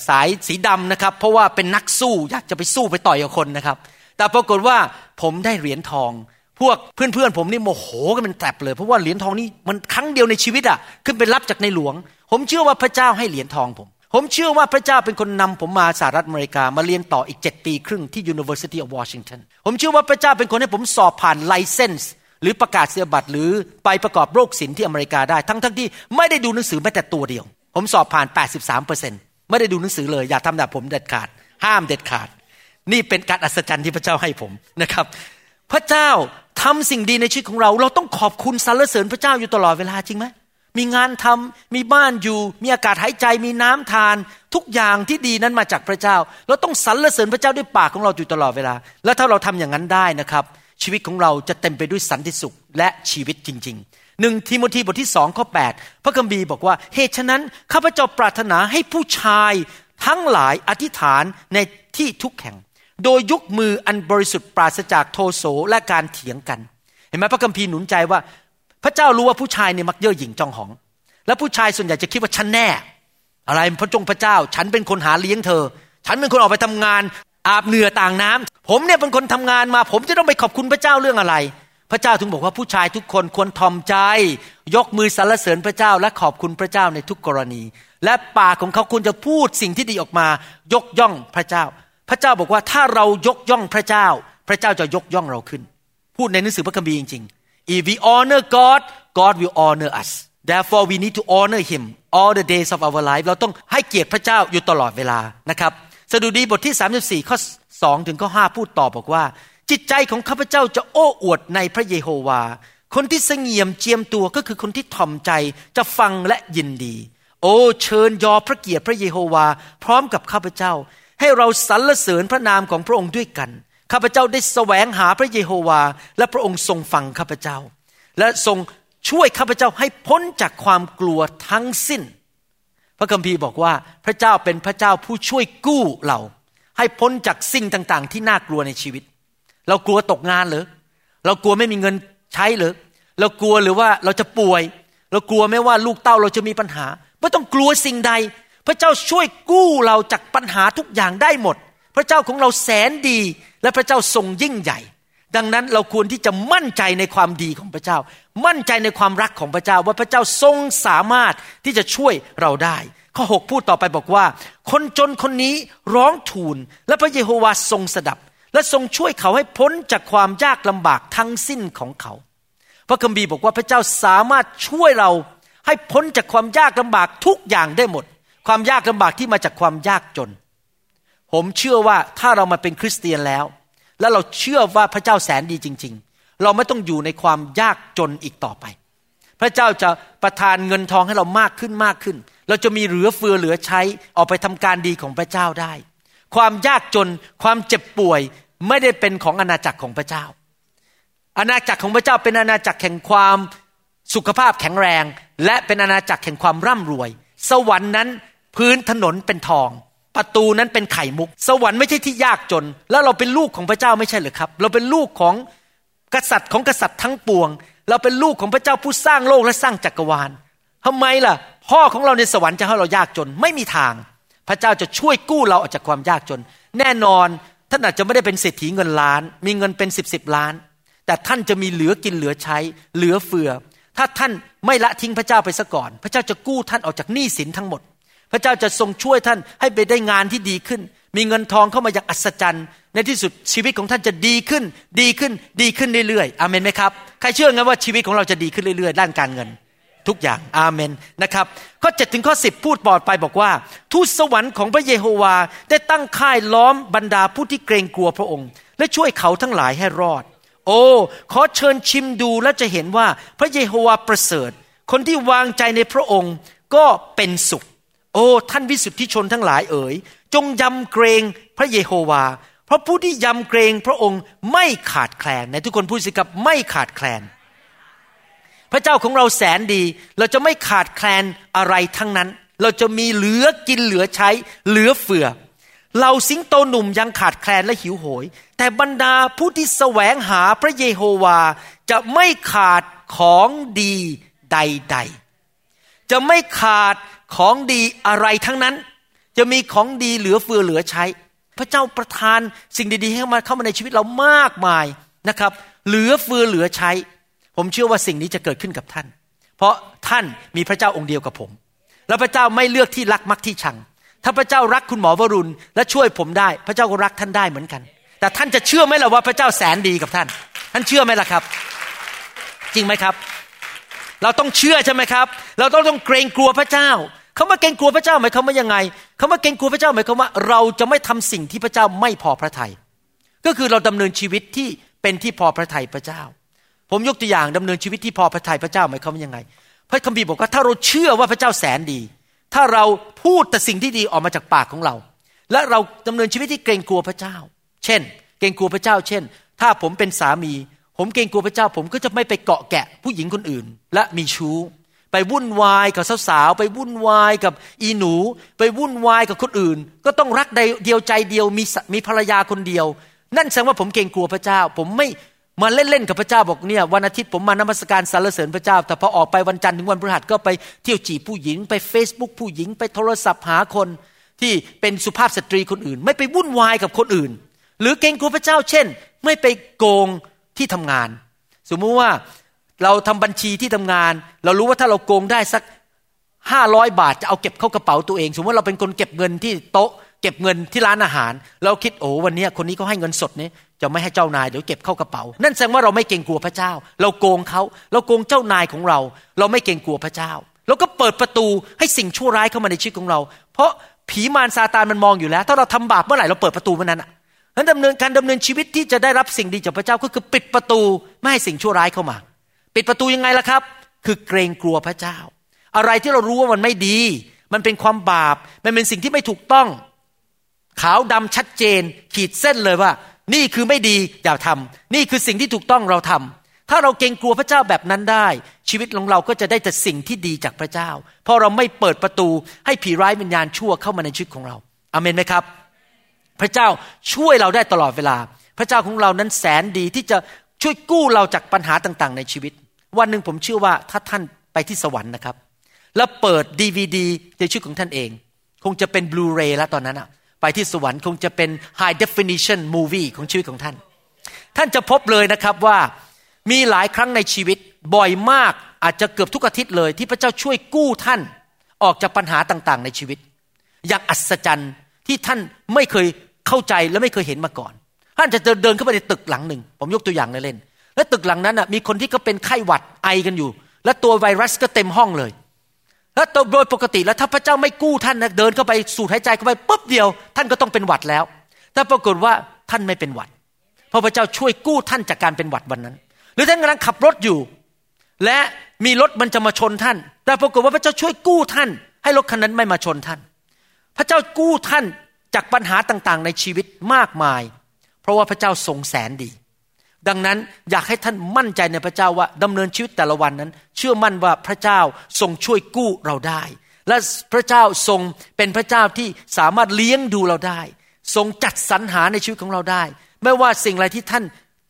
สายสีดำนะครับ เพราะว่าเป็นนักสู้อยากจะไปสู้ไปต่อยกับคนนะครับ แต่ปรากฏว่าผมได้เหรียญทอง พวกเพื่อนๆผมนี่โมโหกันเป็นแถบเลย เพราะว่าเหรียญทองนี่มันครั้งเดียวในชีวิตอะขึ้นไปรับจากในหลวง ผมเชื่อว่าพระเจ้าให้เหรียญทองผม ผมเชื่อว่าพระเจ้าเป็นคนนำผมมาสหรัฐอเมริกามาเรียนต่ออีกเจ็ดปีครึ่งที่ University of Washington ผมเชื่อว่าพระเจ้าเป็นคนให้ผมสอบผ่านไลเซนส์หรือประกาศเสียบัตรหรือไปประกอบโรคศิลป์ที่อเมริกาได้ ทั้งทั้งที่ไม่ได้ดูหนังสือแม้แต่ตัวเดียว ผมสอบผ่าน 83%ไม่ได้ดูหนังสือเลย อย่าทำแบบผมเด็ดขาด ห้ามเด็ดขาด นี่เป็นการอัศจรรย์ที่พระเจ้าให้ผมนะครับ พระเจ้าทำสิ่งดีในชีวิตของเรา เราต้องขอบคุณสรรเสริญพระเจ้าอยู่ตลอดเวลาจริงไหม มีงานทำมีบ้านอยู่ มีอากาศหายใจมีน้ำทาน ทุกอย่างที่ดีนั้นมาจากพระเจ้า เราต้องสรรเสริญพระเจ้าด้วยปากของเราอยู่ตลอดเวลา แล้วถ้าเราทำอย่างนั้นได้นะครับ ชีวิตของเราจะเต็มไปด้วยสันติสุขและชีวิตจริงๆหนึ่งทิโมธีบทที่สองข้อ8พระคัมภีร์บอกว่าเหตุฉะนั้นข้าพเจ้าปรารถนาให้ผู้ชายทั้งหลายอธิษฐานในที่ทุกแห่ง โดยยกมืออันบริสุทธิ์ปราศจากโทโสและการเถียงกัน เห็นไหมพระคัมภีร์หนุนใจว่า พระเจ้ารู้ว่าผู้ชายเนี่ยมักเย่อหยิ่งจองหอง และผู้ชายส่วนใหญ่จะคิดว่าฉันแน่ อะไรพระจงพระเจ้า ฉันเป็นคนหาเลี้ยงเธอ ฉันเป็นคนออกไปทำงาน อาบเหนื่อต่างน้ำผมเนี่ยเป็นคนทำงานมา ผมจะต้องไปขอบคุณพระเจ้าเรื่องอะไร พระเจ้าถึงบอกว่าผู้ชายทุกคนควรทอมใจ ยกมือสรรเสริญพระเจ้า และขอบคุณพระเจ้าในทุกกรณี และปากของเขาควรจะพูดสิ่งที่ดีออกมา ยกย่องพระเจ้า พระเจ้าบอกว่าถ้าเรายกย่องพระเจ้า พระเจ้าจะยกย่องเราขึ้น พูดในหนังสือพระคัมภีร์จริง if we honor God God will honor us therefore we need to honor Him all the days of our life เราต้องให้เกียรติพระเจ้าอยู่ตลอดเวลานะครับ สดุดีบทที่ 34 ข้อ 2 ถึงข้อ 5 พูดต่อบอกว่า จิตใจของข้าพเจ้าจะโอ้อวดในพระเยโฮวา คนที่เสงี่ยมเจียมตัวก็คือคนที่ถ่อมใจจะฟังและยินดี โอ้เชิญยอพระเกียรติพระเยโฮวา พร้อมกับข้าพเจ้า ให้เราสรรเสริญพระนามของพระองค์ด้วยกัน ข้าพเจ้าได้แสวงหาพระเยโฮวา และพระองค์ทรงฟังข้าพเจ้า และทรงช่วยข้าพเจ้าให้พ้นจากความกลัวทั้งสิ้น พระคัมภีร์บอกว่าพระเจ้าเป็นพระเจ้าผู้ช่วยกู้เรา ให้พ้นจากสิ่งต่างๆ ที่น่ากลัวในชีวิต เรากลัวตกงานหรือเรากลัวไม่มีเงินใช้หรือเรากลัวหรือว่าเราจะป่วย เรากลัวไม่ว่าลูกเต้าเราจะมีปัญหาไม่ต้องกลัวสิ่งใด พระเจ้าช่วยกู้เราจากปัญหาทุกอย่างได้หมด พระเจ้าของเราแสนดี และพระเจ้าทรงยิ่งใหญ่ ดังนั้นเราควรที่จะมั่นใจในความดีของพระเจ้า มั่นใจในความรักของพระเจ้าว่าพระเจ้าทรงสามารถที่จะช่วยเราได้ ข้อ 6 พูดต่อไปบอกว่า คนจนคนนี้ร้องทูล และพระเยโฮวาทรงสดับ และทรงช่วยเขาให้พ้นจากความยากลำบากทั้งสิ้นของเขา พระคัมภีร์บอกว่าพระเจ้าสามารถช่วยเราให้พ้นจากความยากลำบากทุกอย่างได้หมด ความยากลำบากที่มาจากความยากจน ผมเชื่อว่าถ้าเรามาเป็นคริสเตียนแล้ว และเราเชื่อว่าพระเจ้าแสนดีจริง ๆ เราไม่ต้องอยู่ในความยากจนอีกต่อไป พระเจ้าจะประทานเงินทองให้เรามากขึ้นมากขึ้น เราจะมีเหลือเฟือเหลือใช้ออกไปทำการดีของพระเจ้าได้ ความยากจนความเจ็บป่วยไม่ได้เป็นของอาณาจักรของพระเจ้า อาณาจักรของพระเจ้าเป็นอาณาจักรแห่งความสุขภาพแข็งแรง และเป็นอาณาจักรแห่งความร่ำรวย สวรรค์นั้นพื้นถนนเป็นทอง ประตูนั้นเป็นไข่มุก สวรรค์ไม่ใช่ที่ยากจน แล้วเราเป็นลูกของพระเจ้าไม่ใช่หรือครับ เราเป็นลูกของกษัตริย์ของกษัตริย์ทั้งปวง เราเป็นลูกของพระเจ้าผู้สร้างโลกและสร้างจักรวาลทำไมล่ะ พ่อของเราในสวรรค์จะให้เรายากจนไม่มีทาง พระเจ้าจะช่วยกู้เราออกจากความยากจน แน่นอนท่านอาจจะไม่ได้เป็นเศรษฐีเงินล้าน มีเงินเป็นสิบสิบล้าน แต่ท่านจะมีเหลือกินเหลือใช้ เหลือเฟือ ถ้าท่านไม่ละทิ้งพระเจ้าไปซะก่อน พระเจ้าจะกู้ท่านออกจากหนี้สินทั้งหมด พระเจ้าจะทรงช่วยท่านให้ไปได้งานที่ดีขึ้น มีเงินทองเข้ามาอย่างอัศจรรย์ ในที่สุดชีวิตของท่านจะดีขึ้น ดีขึ้น ดีขึ้นเรื่อยๆ อาเมนไหมครับ ใครเชื่อไงว่าชีวิตของเราจะดีขึ้นเรื่อยๆ ด้านการเงิน ทุกอย่าง อาเมน นะครับข้อ7ถึงข้อ10 พูดปลอดไปบอกว่า ทูตสวรรค์ของพระเยโฮวาได้ตั้งค่ายล้อมบรรดาผู้ที่เกรงกลัวพระองค์ และช่วยเขาทั้งหลายให้รอด โอ้ ขอเชิญชิมดูและจะเห็นว่าพระเยโฮวาประเสริฐ คนที่วางใจในพระองค์ก็เป็นสุข โอ้ท่านวิสุทธิชนทั้งหลายเอ๋ย จงยำเกรงพระเยโฮวา เพราะผู้ที่ยำเกรงพระองค์ไม่ขาดแคลนในทุกคนพูดสิครับไม่ขาดแคลน พระเจ้าของเราแสนดี เราจะไม่ขาดแคลนอะไรทั้งนั้น เราจะมีเหลือกินเหลือใช้ เหลือเฟือเราสิงโตหนุ่มยังขาดแคลนและหิวโหย แต่บรรดาผู้ที่แสวงหาพระเยโฮวาจะไม่ขาดของดีใด ๆ จะไม่ขาด ของดีอะไรทั้งนั้น จะมีของดีเหลือเฟือเหลือใช้ พระเจ้าประทานสิ่งดีๆให้มาเข้ามาในชีวิตเรามากมายนะครับ เหลือเฟือเหลือใช้ ผมเชื่อว่าสิ่งนี้จะเกิดขึ้นกับท่าน เพราะท่านมีพระเจ้าองค์เดียวกับผม แล้วพระเจ้าไม่เลือกที่รักมักที่ชัง ถ้าพระเจ้ารักคุณหมอวรุณ และช่วยผมได้ พระเจ้าก็รักท่านได้เหมือนกัน แต่ท่านจะเชื่อไหมล่ะว่าพระเจ้าแสนดีกับท่าน ท่านเชื่อไหมล่ะครับ จริงไหมครับเราต้องเชื่อใช่ไหมครับ เราต้องต้องเกรงกลัวพระเจ้า คาว่าเกรงกลัวพระเจ้าหมายความว่ายังไงคาว่าเกรงกลัวพระเจ้าหมายความว่า เราจะไม่ทำสิ่งที่พระเจ้าไม่พอพระทยัยก็คือเราดำเนินชีวิตที่เป็นที่พอพระทัยพระเจ้า ผมยกตัวอย่างดำเนินชีวิตที่พอพระทัยพระเจ้าหมายความว่ายังไง พระคัมภีร์บอกว่าถ้าเราเชื่อว่าพระเจ้าแสนดี ถ้าเราพูดแต่สิ่งที่ดีออกมาจากปากของเรา และเราดำเนินชีวิตที่เกรงกลัวพระเจ้า เช่น เกรงกลัวพระเจ้า เช่น ถ้าผมเป็นสามี ผมเกรงกลัวพระเจ้า ผมก็จะไม่ไปเกาะแกะผู้หญิงคนอื่น และมีชู้ ไปวุ่นวายกับสาวๆไปวุ่นวายกับอีหนู ไปวุ่นวายกับคนอื่น ก็ต้องรักเดียวใจเดียวมีมีภรรยาคนเดียว นั่นแสดงว่าผมเกรงกลัวพระเจ้า ผมไม่มาเล่นๆกับพระเจ้าบอกเนี่ยวันอาทิตย์ผมมานมัสการสรรเสริญพระเจ้า แต่พอออกไปวันจันทร์ถึงวันพฤหัสก็ไปเที่ยวจีบผู้หญิง ไป Facebook ผู้หญิง ไปโทรศัพท์หาคนที่เป็นสุภาพสตรีคนอื่น ไม่ไปวุ่นวายกับคนอื่น หรือเกรงกลัวพระเจ้า เช่น ไม่ไปโกงที่ทำงาน สมมุติว่า เราทำบัญชีที่ทำงาน เรารู้ว่าถ้าเราโกงได้สักห้าร้อยบาทจะเอาเก็บเข้ากระเป๋าตัวเอง สมมติว่าเราเป็นคนเก็บเงินที่โต๊ะ เก็บเงินที่ร้านอาหาร เราคิดโอ้วันนี้คนนี้เขาให้เงินสดนี่จะไม่ให้เจ้านายเดี๋ยวเก็บเข้ากระเป๋า นั่นแสดงว่าเราไม่เกรงกลัวพระเจ้า เราโกงเขาเราโกงเจ้านายของเรา เราไม่เกรงกลัวพระเจ้าเราก็เปิดประตูให้สิ่งชั่วร้ายเข้ามาในชีวิตของเรา เพราะผีมารซาตานมันมองอยู่แล้ว ถ้าเราทำบาปเมื่อไหร่เราเปิดประตูเมื่อนั้นอะนั้นดำเนินการดำเนินชีวิตที่จะได้รับสิ่งดีจากพระเจ้าก็คือปิดประตูไม่ให้สิ่งชั่วร้ายเข้ามา ปิดประตูยังไงล่ะครับ คือเกรงกลัวพระเจ้า อะไรที่เรารู้ว่ามันไม่ดี มันเป็นความบาป มันเป็นสิ่งที่ไม่ถูกต้อง ขาวดำชัดเจน ขีดเส้นเลยว่า นี่คือไม่ดีอย่าทำนี่คือสิ่งที่ถูกต้องเราทำถ้าเราเกรงกลัวพระเจ้าแบบนั้นได้ ชีวิตของเราก็จะได้แต่สิ่งที่ดีจากพระเจ้า เพราะเราไม่เปิดประตูให้ผีร้ายวิญญาณชั่วเข้ามาในชีวิตของเราอเมนไหมครับ พระเจ้าช่วยเราได้ตลอดเวลา พระเจ้าของเรานั้นแสนดีที่จะช่วยกู้เราจากปัญหาต่าง ๆ ในชีวิต วันหนึ่งผมเชื่อว่าถ้าท่านไปที่สวรรค์นะครับ แล้วเปิดดีวดีในชีวิตของท่านเอง คงจะเป็นบลูเรย์แล้วตอนนั้นอะไปที่สวรรค์คงจะเป็น high definition movie ของชีวิตของท่าน ท่านจะพบเลยนะครับว่ามีหลายครั้งในชีวิตบ่อยมากอาจจะเกือบทุกอาทิตย์เลย ที่พระเจ้าช่วยกู้ท่านออกจากปัญหาต่างๆ ในชีวิต อย่างอัศจรรย์ที่ท่านไม่เคยเข้าใจและไม่เคยเห็นมาก่อน ท่านจะเดินเข้าไปในตึกหลังหนึ่ง ผมยกตัวอย่างเล่นๆ และตึกหลังนั้นมีคนที่ก็เป็นไข้หวัดไอกันอยู่ และตัวไวรัสก็เต็มห้องเลย แล้วโดยปกติแล้วถ้าพระเจ้าไม่กู้ท่านนะเดินเข้าไปสูดหายใจเข้าไปปุ๊บเดียว ท่านก็ต้องเป็นหวัดแล้ว แต่ปรากฏว่าท่านไม่เป็นหวัด เพราะพระเจ้าช่วยกู้ท่านจากการเป็นหวัดวันนั้น หรือท่านกำลังขับรถอยู่ และมีรถมันจะมาชนท่าน แต่ปรากฏว่าพระเจ้าช่วยกู้ท่าน ให้รถคันนั้นไม่มาชนท่าน พระเจ้ากู้ท่านจากปัญหาต่างๆ ในชีวิตมากมาย เพราะว่าพระเจ้าทรงแสนดี ดังนั้นอยากให้ท่านมั่นใจในพระเจ้าว่าดำเนินชีวิตแต่ละวันนั้น เชื่อมั่นว่าพระเจ้าทรงช่วยกู้เราได้ และพระเจ้าทรงเป็นพระเจ้าที่สามารถเลี้ยงดูเราได้ ทรงจัดสรรหาในชีวิตของเราได้ ไม่ว่าสิ่งอะไรที่ท่าน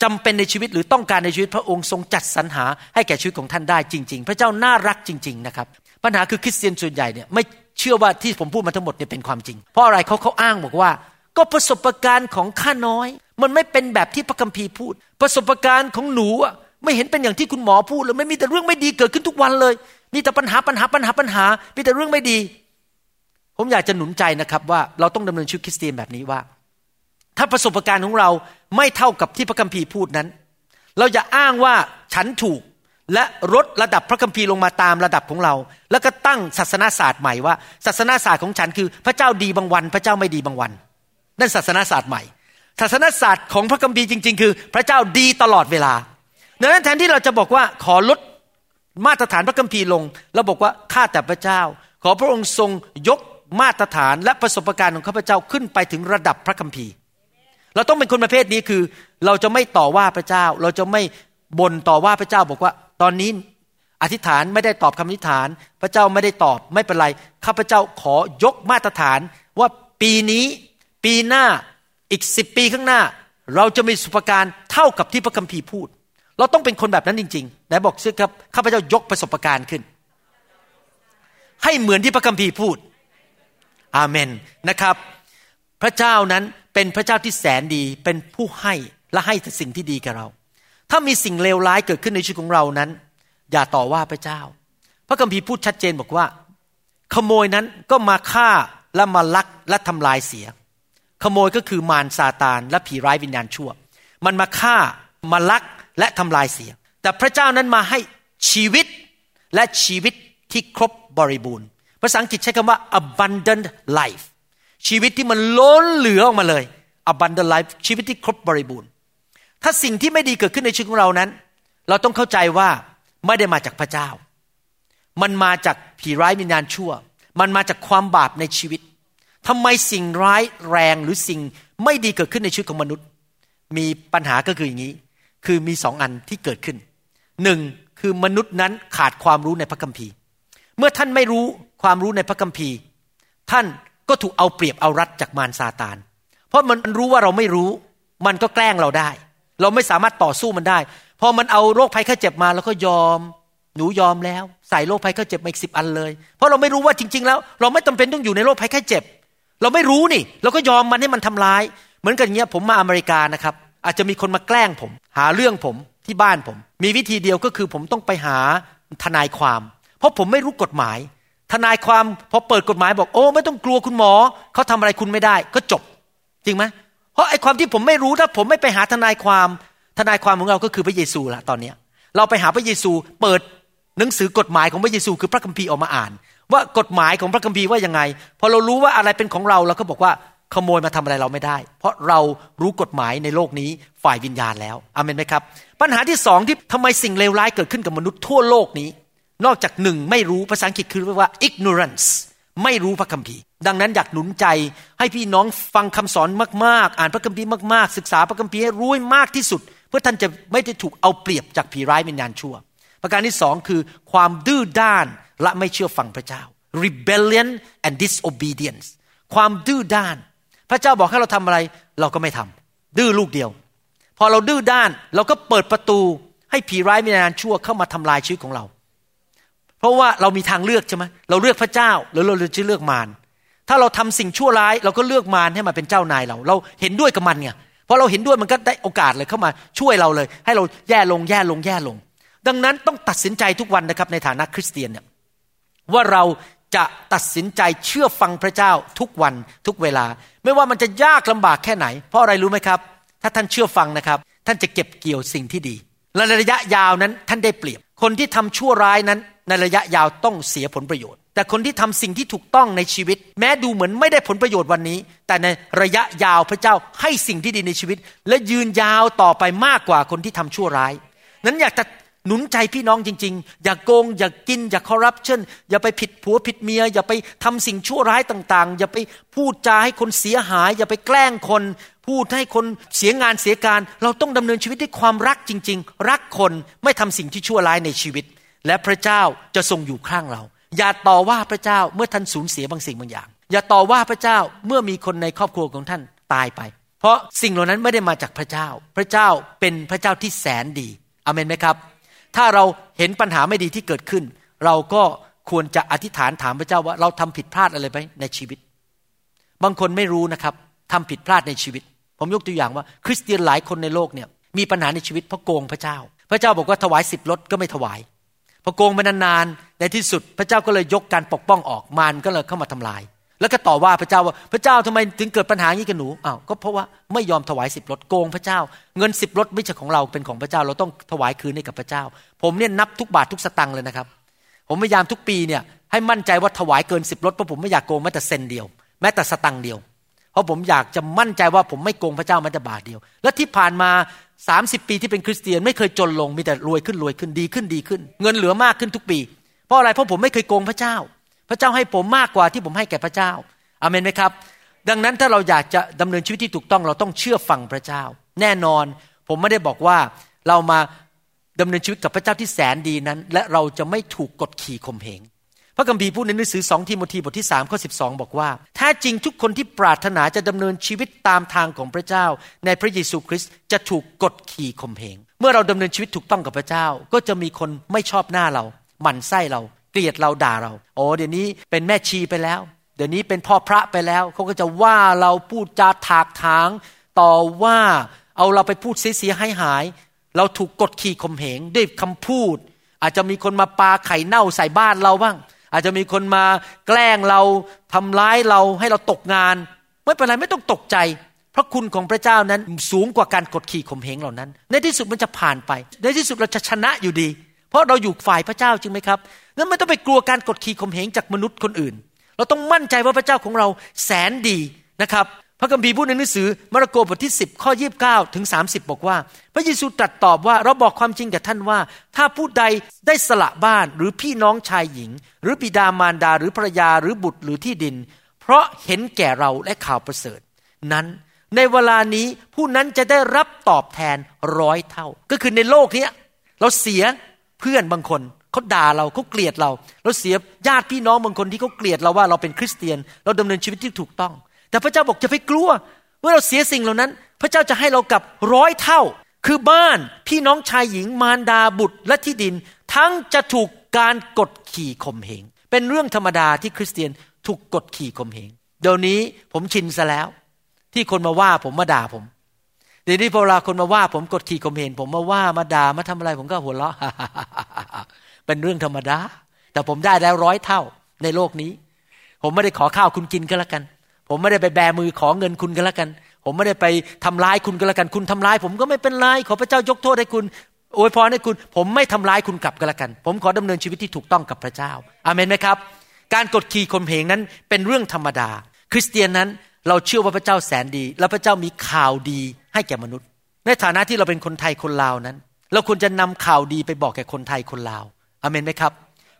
จำเป็นในชีวิตหรือต้องการในชีวิตพระองค์ทรงจัดสรรหาให้แก่ชีวิตของท่านได้จริง ๆ พระเจ้าน่ารักจริง ๆ นะครับ ปัญหาคือคริสเตียนส่วนใหญ่เนี่ยไม่เชื่อว่าที่ผมพูดมาทั้งหมดเนี่ยเป็นความจริง เพราะอะไรเขาเขาอ้างบอกว่า ก็ประสบการณ์ของข้าน้อย มันไม่เป็นแบบที่พระคัมภีร์พูด ประสบการณ์ของหนูอะไม่เห็นเป็นอย่างที่คุณหมอพูดเลยไม่มีแต่เรื่องไม่ดีเกิดขึ้นทุกวันเลยมีแต่ปัญหาปัญหาปัญหาปัญหามีแต่เรื่องไม่ดี ผมอยากจะหนุนใจนะครับว่าเราต้องดำเนินชีวิตคริสเตียนแบบนี้ว่า ถ้าประสบการณ์ของเราไม่เท่ากับที่พระคัมภีร์พูดนั้น เราอย่าอ้างว่าฉันถูกและลดระดับพระคัมภีร์ลงมาตามระดับของเรา แล้วก็ตั้งศาสนาศาสตร์ใหม่ว่า ศาสนาศาสตร์ของฉันคือ พระเจ้าดีบางวัน พระเจ้าไม่ดีบางวัน นั่นศาสนาศาสตร์ใหม่ ศาสนาศาสตร์ของพระคัมภีร์จริง ๆ คือ พระเจ้าดีตลอดเวลาดังนั้นแทนที่เราจะบอกว่าขอลดมาตรฐานพระคัมภีร์ลง เราบอกว่าข้าแต่พระเจ้า ขอพระองค์ทรงยกมาตรฐานและประสบการณ์ของข้าพเจ้าขึ้นไปถึงระดับพระคัมภีร์ เราต้องเป็นคนประเภทนี้คือ เราจะไม่ต่อว่าพระเจ้า เราจะไม่บ่นต่อว่าพระเจ้าบอกว่า ตอนนี้อธิษฐานไม่ได้ตอบคำอธิษฐาน พระเจ้าไม่ได้ตอบไม่เป็นไร ข้าพเจ้าขอยกมาตรฐานว่าปีนี้ ปีหน้าอีกสิบปีข้างหน้า เราจะมีสุภการเท่ากับที่พระคัมภีร์พูด เราต้องเป็นคนแบบนั้นจริงๆไหนบอกซิครับข้าพเจ้ายกประสบการณ์ขึ้น ให้เหมือนที่พระคัมภีร์พูด อาเมนนะครับ พระเจ้านั้นเป็นพระเจ้าที่แสนดีเป็นผู้ให้และให้แต่สิ่งที่ดีกับเรา ถ้ามีสิ่งเลวร้ายเกิดขึ้นในชีวิตของเรานั้น อย่าต่อว่าพระเจ้า พระคัมภีร์พูดชัดเจนบอกว่า ขโมยนั้นก็มาฆ่าและมาลักและทำลายเสีย ขโมยก็คือมารซาตานและผีร้ายวิญญาณชั่ว มันมาฆ่ามาลักและทำลายเสีย แต่พระเจ้านั้นมาให้ชีวิตและชีวิตที่ครบบริบูรณ์ ภาษาอังกฤษใช้คำว่า abundant life ชีวิตที่มันล้นเหลือออกมาเลย abundant life ชีวิตที่ครบบริบูรณ์ ถ้าสิ่งที่ไม่ดีเกิดขึ้นในชีวิตของเรานั้น เราต้องเข้าใจว่าไม่ได้มาจากพระเจ้า มันมาจากผีร้ายวิญญาณชั่ว มันมาจากความบาปในชีวิต ทำไมสิ่งร้ายแรงหรือสิ่งไม่ดีเกิดขึ้นในชีวิตของมนุษย์ มีปัญหาก็คืออย่างนี้ คือมีสองอันที่เกิดขึ้นหนึ่งคือมนุษย์นั้นขาดความรู้ในพระคัมภีร์ เมื่อท่านไม่รู้ความรู้ในพระคัมภีร์ ท่านก็ถูกเอาเปรียบเอารัดจากมารซาตาน เพราะมันรู้ว่าเราไม่รู้ มันก็แกล้งเราได้ เราไม่สามารถต่อสู้มันได้ พอมันเอาโรคภัยไข้เจ็บมาแล้วก็ยอม หนูยอมแล้ว ใส่โรคภัยไข้เจ็บมาอีกสิบอันเลย เพราะเราไม่รู้ว่าจริง ๆ แล้ว เราไม่จาเป็นต้องอยู่ในโรคภัยไข้เจ็บ เราไม่รู้นี่ เราก็ยอมมันให้มันทำร้าย เหมือนกันเงี้ยผมมาอเมริกานะครับ อาจจะมีคนมาแกล้งผม หาเรื่องผมที่บ้านผม มีวิธีเดียวก็คือผมต้องไปหาทนายความ เพราะผมไม่รู้กฎหมาย ทนายความพอเปิดกฎหมายบอกโอ้ ไม่ต้องกลัวคุณหมอ เขาทำอะไรคุณไม่ได้ ก็จบ จริงไหมเพราะไอ้ความที่ผมไม่รู้ถ้าผมไม่ไปหาทนายความ ทนายความของเราก็คือพระเยซูละตอนเนี้ยเราไปหาพระเยซูเปิดหนังสือกฎหมายของพระเยซูคือพระคัมภีร์ออกมาอ่าน ว่ากฎหมายของพระคัมภีร์ว่ายังไง พอเรารู้ว่าอะไรเป็นของเราเราก็บอกว่าขโมยมาทำอะไรเราไม่ได้ เพราะเรารู้กฎหมายในโลกนี้ฝ่ายวิญญาณแล้วอเมนไหมครับ ปัญหาที่สองที่ทำไมสิ่งเลวร้ายเกิดขึ้นกับมนุษย์ทั่วโลกนี้ นอกจากหนึ่งไม่รู้ภาษาอังกฤษคือเรียกว่า ignorance ไม่รู้พระคัมภีร์ ดังนั้นอยากหนุนใจให้พี่น้องฟังคำสอนมากๆ อ่านพระคัมภีร์มากๆ ศึกษาพระคัมภีร์ให้รู้มากที่สุด เพื่อท่านจะไม่ได้ถูกเอาเปรียบจากผีร้ายวิญญาณชั่ว ประการที่สองคือความดื้อด้าน และไม่เชื่อฟังพระเจ้า rebellion and disobedience ความดื้อด้าน พระเจ้าบอกให้เราทำอะไร เราก็ไม่ทำดื้อลูกเดียว พอเราดื้อด้าน เราก็เปิดประตูให้ผีร้ายวิญญาณชั่วเข้ามาทำลายชีวิตของเรา เพราะว่าเรามีทางเลือกใช่ไหมเราเลือกพระเจ้าหรือเราจะเลือกมารถ้าเราทำสิ่งชั่วร้ายเราก็เลือกมารให้มาเป็นเจ้านายเรา เราเห็นด้วยกับมันไงพอเราเห็นด้วยมันก็ได้โอกาสเลยเข้ามาช่วยเราเลย ให้เราแย่ลงแย่ลงแย่ลง ดังนั้นต้องตัดสินใจทุกวันนะครับในฐานะคริสเตียนเนี่ย ว่าเราจะตัดสินใจเชื่อฟังพระเจ้าทุกวันทุกเวลา ไม่ว่ามันจะยากลำบากแค่ไหน เพราะอะไรรู้ไหมครับ ถ้าท่านเชื่อฟังนะครับ ท่านจะเก็บเกี่ยวสิ่งที่ดีและในระยะยาวนั้นท่านได้เปรียบ คนที่ทำชั่วร้ายนั้น ในระยะยาวต้องเสียผลประโยชน์ แต่คนที่ทำสิ่งที่ถูกต้องในชีวิต แม้ดูเหมือนไม่ได้ผลประโยชน์วันนี้ แต่ในระยะยาวพระเจ้าให้สิ่งที่ดีในชีวิต และยืนยาวต่อไปมากกว่าคนที่ทำชั่วร้าย นั้นอยากจะ หนุนใจพี่น้องจริง ๆ อย่าโกง อย่ากิน อย่าคอร์รัปชันอย่าไปผิดผัวผิดเมีย อย่าไปทำสิ่งชั่วร้ายต่างๆ อย่าไปพูดจาให้คนเสียหาย อย่าไปแกล้งคน พูดให้คนเสียงานเสียการ เราต้องดำเนินชีวิตด้วยความรักจริง ๆ รักคนไม่ทำสิ่งที่ชั่วร้ายในชีวิต และพระเจ้าจะทรงอยู่ข้างเรา อย่าต่อว่าพระเจ้าเมื่อท่านสูญเสียบางสิ่งบางอย่าง อย่าต่อว่าพระเจ้าเมื่อมีคนในครอบครัวของท่านตายไป เพราะสิ่งเหล่านั้นไม่ได้มาจากพระเจ้า พระเจ้าเป็นพระเจ้าที่แสนดีอเมนไหมครับ ถ้าเราเห็นปัญหาไม่ดีที่เกิดขึ้น เราก็ควรจะอธิษฐานถามพระเจ้าว่าเราทำผิดพลาดอะไรไปในชีวิต บางคนไม่รู้นะครับทำผิดพลาดในชีวิต ผมยกตัวอย่างว่า คริสเตียนหลายคนในโลกเนี่ยมีปัญหาในชีวิตเพราะโกงพระเจ้า พระเจ้าบอกว่าถวายสิบรถก็ไม่ถวายพอโกงไปนานๆในที่สุด พระเจ้าก็เลยยกการปกป้องออกมารก็เลยเข้ามาทำลาย แล้วก็ต่อว่าพระเจ้าว่าพระเจ้าทำไมถึงเกิดปัญหาอย่างนี้กับหนูอ้าวก็เพราะว่าไม่ยอมถวายสิบรถโกงพระเจ้า เงินสิบรถไม่ใช่ของเราเป็นของพระเจ้า เราต้องถวายคืนให้กับพระเจ้า ผมเนี่ยนับทุกบาททุกสตังค์เลยนะครับ ผมพยายามทุกปีเนี่ยให้มั่นใจว่าถวายเกินสิบรถเพราะผมไม่อยากโกงแม้แต่เซนเดียว แม้แต่สตังค์เดียว เพราะผมอยากจะมั่นใจว่าผมไม่โกงพระเจ้าแม้แต่บาทเดียว และที่ผ่านมา 30 ปีที่เป็นคริสเตียนไม่เคยจนลงมีแต่รวยขึ้นรวยขึ้นดีขึ้นดีขึ้น เงินเหลือมากขึ้นทุกปี เพราะอะไรเพราะผมไม่เคยโกงพระเจ้า พระเจ้าให้ผมมากกว่าที่ผมให้แก่พระเจ้าอเมนไหมครับ ดังนั้นถ้าเราอยากจะดำเนินชีวิตที่ถูกต้องเราต้องเชื่อฟังพระเจ้า แน่นอนผมไม่ได้บอกว่าเรามาดำเนินชีวิตกับพระเจ้าที่แสนดีนั้น และเราจะไม่ถูกกดขี่ข่มเหงพระคัมภีร์พูดในหนังสือสองทิโมธีบทที่สามข้อสิบองบอกว่าแท้จริงทุกคนที่ปรารถนาจะดำเนินชีวิตตามทางของพระเจ้า ในพระเยซูคริสต์จะถูกกดขี่ข่มเหงเมื่อเราดำเนินชีวิตถูกต้องกับพระเจ้า ก็จะมีคนไม่ชอบหน้าเราหมั่นไส้เรา เกลียดเราด่าเรา โอ้เดี๋ยวนี้เป็นแม่ชีไปแล้ว เดี๋ยวนี้เป็นพ่อพระไปแล้วเขาก็จะว่าเราพูดจาถากถางต่อว่าเอาเราไปพูดเสียหายหาย เราถูกกดขี่ข่มเหงด้วยคำพูด อาจจะมีคนมาปาไข่เน่าใส่บ้านเราบ้าง อาจจะมีคนมาแกล้งเราทำร้ายเราให้เราตกงาน ไม่เป็นไรไม่ต้องตกใจ พระคุณของพระเจ้านั้นสูงกว่าการกดขี่ข่มเหงเหล่านั้น ในที่สุดมันจะผ่านไป ในที่สุดเราจะชนะอยู่ดี เพราะเราอยู่ฝ่ายพระเจ้าจริงไหมครับ นั้นไม่ต้องไปกลัวการกดขี่ข่มเหงจากมนุษย์คนอื่น เราต้องมั่นใจว่าพระเจ้าของเราแสนดีนะครับ พระคัมภีร์พูดในหนังสือมาระโกบทที่ 10 ข้อ 29 ถึง 30 บอกว่า พระเยซูตรัสตอบว่าเราบอกความจริงกับท่านว่า ถ้าผู้ใดได้สละบ้านหรือพี่น้องชายหญิง หรือบิดามารดาหรือภรรยาหรือบุตรหรือที่ดิน เพราะเห็นแก่เราและข่าวประเสริฐ นั้นในเวลานี้ผู้นั้นจะได้รับตอบแทนร้อยเท่า ก็คือในโลกนี้เราเสียเพื่อนบางคน เขาด่าเราเขาเกลียดเราเราเสียญาติพี่น้องบางคนที่เขาเกลียดเราว่าเราเป็นคริสเตียน เราดำเนินชีวิตที่ถูกต้อง แต่พระเจ้าบอกจะไปกลัวเมื่อเราเสียสิ่งเหล่านั้น พระเจ้าจะให้เรากับร้อยเท่า คือบ้านพี่น้องชายหญิงมารดาบุตรและที่ดิน ทั้งจะถูกการกดขี่ข่มเหงเป็นเรื่องธรรมดาที่คริสเตียนถูกกดขี่ข่มเหงเดี๋ยวนี้ผมชินซะแล้ว ที่คนมาว่าผมมาด่าผมเดี๋ยวนี้พอเวลาคนมาว่าผมกดขี่ข่มเหงผมมาว่ามาด่ามาทำอะไรผมก็หัวเราะ เป็นเรื่องธรรมดา แต่ผมได้แล้วร้อยเท่าในโลกนี้ ผมไม่ได้ขอข้าวคุณกินก็แล้วกัน ผมไม่ได้ไปแบมือขอเงินคุณกันแล้วกัน ผมไม่ได้ไปทำร้ายคุณกันแล้วกัน คุณทำร้าย ผมก็ไม่เป็นไรขอพระเจ้ายกโทษให้คุณอวยพรให้คุณ ผมไม่ทำร้ายคุณกลับกันแล้วกัน ผมขอดำเนินชีวิตที่ถูกต้องกับพระเจ้าอาเมนไหมครับ การกดขี่ข่มเหงนั้นเป็นเรื่องธรรมดา คริสเตียนนั้นเราเชื่อว่าพระเจ้าแสนดี และพระเจ้ามีข่าวดีให้แก่มนุษย์ ในฐานะที่เราเป็นคนไทยคนลาวนั้น เราควรจะนำข่าวดีไปบอกแก่คนไทยคนลาว อเมนไหมครับ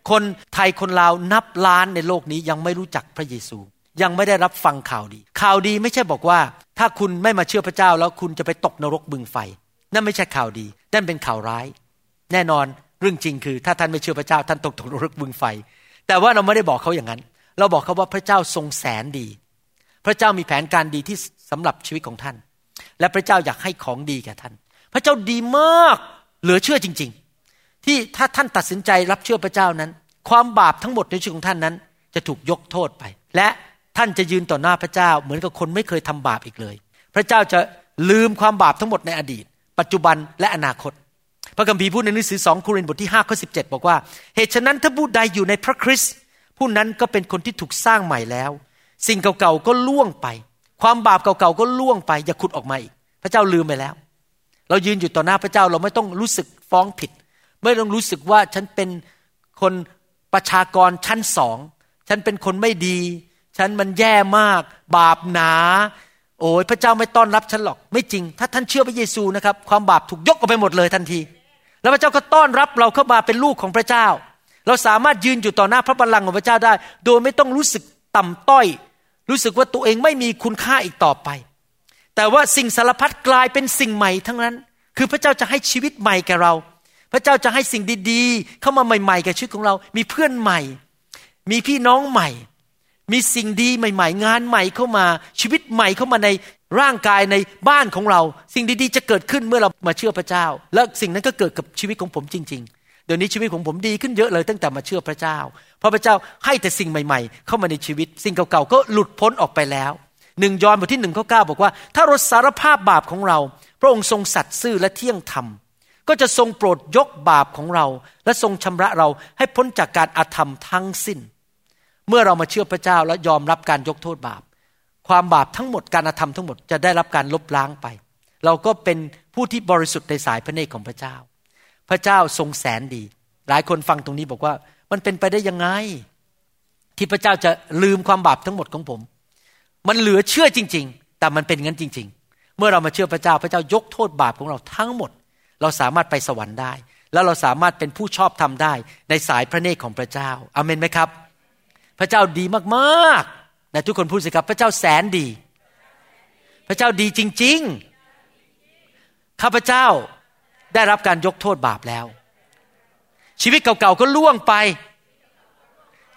คนไทยคนลาวนับล้านในโลกนี้ยังไม่รู้จักพระเยซู ยังไม่ได้รับฟังข่าวดี ข่าวดีไม่ใช่บอกว่า ถ้าคุณไม่มาเชื่อพระเจ้าแล้วคุณจะไปตกนรกบึงไฟ นั่นไม่ใช่ข่าวดีนั่นเป็นข่าวร้าย แน่นอนเรื่องจริงคือ ถ้าท่านไม่เชื่อพระเจ้าท่านตกตกนรกบึงไฟ แต่ว่าเราไม่ได้บอกเขาอย่างนั้น เราบอกเขาว่าพระเจ้าทรงแสนดี พระเจ้ามีแผนการดีที่สำหรับชีวิตของท่าน และพระเจ้าอยากให้ของดีแก่ท่าน พระเจ้าดีมากเหลือเชื่อจริง ๆ ที่ถ้าท่านตัดสินใจรับเชื่อพระเจ้านั้น ความบาปทั้งหมดในชีวิตของท่านนั้น จะถูกยกโทษไป และท่านจะยืนต่อหน้าพระเจ้า เหมือนกับคนไม่เคยทำบาปอีกเลย พระเจ้าจะลืมความบาปทั้งหมดในอดีต ปัจจุบันและอนาคต พระคัมภีร์พูดในหนังสือสองโครินธ์บทที่5ข้อสิบอกว่า เหตุฉะนั้นถ้าผู้ใดอยู่ในพระคริสต์ผู้นั้นก็เป็นคนที่ถูกสร้างใหม่แล้ว สิ่งเก่าๆก็ล่วงไป ความบาปเก่าๆก็ล่วงไปอย่าขุดออกมาอีก พระเจ้าลืมไปแล้ว เรายืนอยู่ต่อหน้าพระเจ้าเราไม่ต้องรู้สึกฟ้องผิด ไม่ต้องรู้สึกว่าฉันเป็นคนประชากรชั้นสอง ฉันเป็นคนไม่ดี ฉันมันแย่มาก บาปหนา โอ้ยพระเจ้าไม่ต้อนรับฉันหรอก ไม่จริง ถ้าท่านเชื่อพระเยซูนะครับ ความบาปถูกยกออกไปหมดเลยทันที แล้วพระเจ้าก็ต้อนรับเราเข้ามาเป็นลูกของพระเจ้า เราสามารถยืนอยู่ต่อหน้าพระบัลลังก์ของพระเจ้าได้ โดยไม่ต้องรู้สึกต่ำต้อย รู้สึกว่าตัวเองไม่มีคุณค่าอีกต่อไป แต่ว่าสิ่งสารพัดกลายเป็นสิ่งใหม่ทั้งนั้น คือพระเจ้าจะให้ชีวิตใหม่แก่เรา พระเจ้าจะให้สิ่งดีๆ เข้ามาใหม่ๆกับชีวิตของเรา มีเพื่อนใหม่ มีพี่น้องใหม่ มีสิ่งดีใหม่ ๆ งานใหม่เข้ามา ชีวิตใหม่เข้ามาในร่างกายในบ้านของเรา สิ่งดีๆ จะเกิดขึ้นเมื่อเรามาเชื่อพระเจ้า และสิ่งนั้นก็เกิดกับชีวิตของผมจริง ๆ เดี๋ยวนี้ชีวิตของผมดีขึ้นเยอะเลยตั้งแต่มาเชื่อพระเจ้า เพราะพระเจ้าให้แต่สิ่งใหม่ ๆ เข้ามาในชีวิต สิ่งเก่าๆก็หลุดพ้นออกไปแล้วหนึ่งยอห์นบทที่หนึ่งข้อเก้าบอกว่า ถ้าเราสารภาพบาปของเรา พระองค์ทรงสัตย์ซื่อและเที่ยงธรรม ก็จะทรงโปรดยกบาปของเรา และทรงชำระเราให้พ้นจากการอาธรรมทั้งสิ้น เมื่อเรามาเชื่อพระเจ้าและยอมรับการยกโทษบาป ความบาปทั้งหมดการอาธรรมทั้งหมดจะได้รับการลบล้างไป เราก็เป็นผู้ที่บริสุทธิ์ในสายพระเนตรของพระเจ้า พระเจ้าทรงแสนดี หลายคนฟังตรงนี้บอกว่ามันเป็นไปได้ยังไง ที่พระเจ้าจะลืมความบาปทั้งหมดของผม มันเหลือเชื่อจริง ๆ แต่มันเป็นงั้นจริง ๆ เมื่อเรามาเชื่อพระเจ้าพระเจ้ายกโทษบาปของเราทั้งหมด เราสามารถไปสวรรค์ได้ แล้วเราสามารถเป็นผู้ชอบทำได้ในสายพระเนตรของพระเจ้าอาเมนไหมครับ พระเจ้าดีมากๆแต่ทุกคนพูดสิครับ พระเจ้าแสนดี พระเจ้าดีจริง ๆ ข้าพเจ้าได้รับการยกโทษบาปแล้ว ชีวิตเก่าๆก็ล่วงไป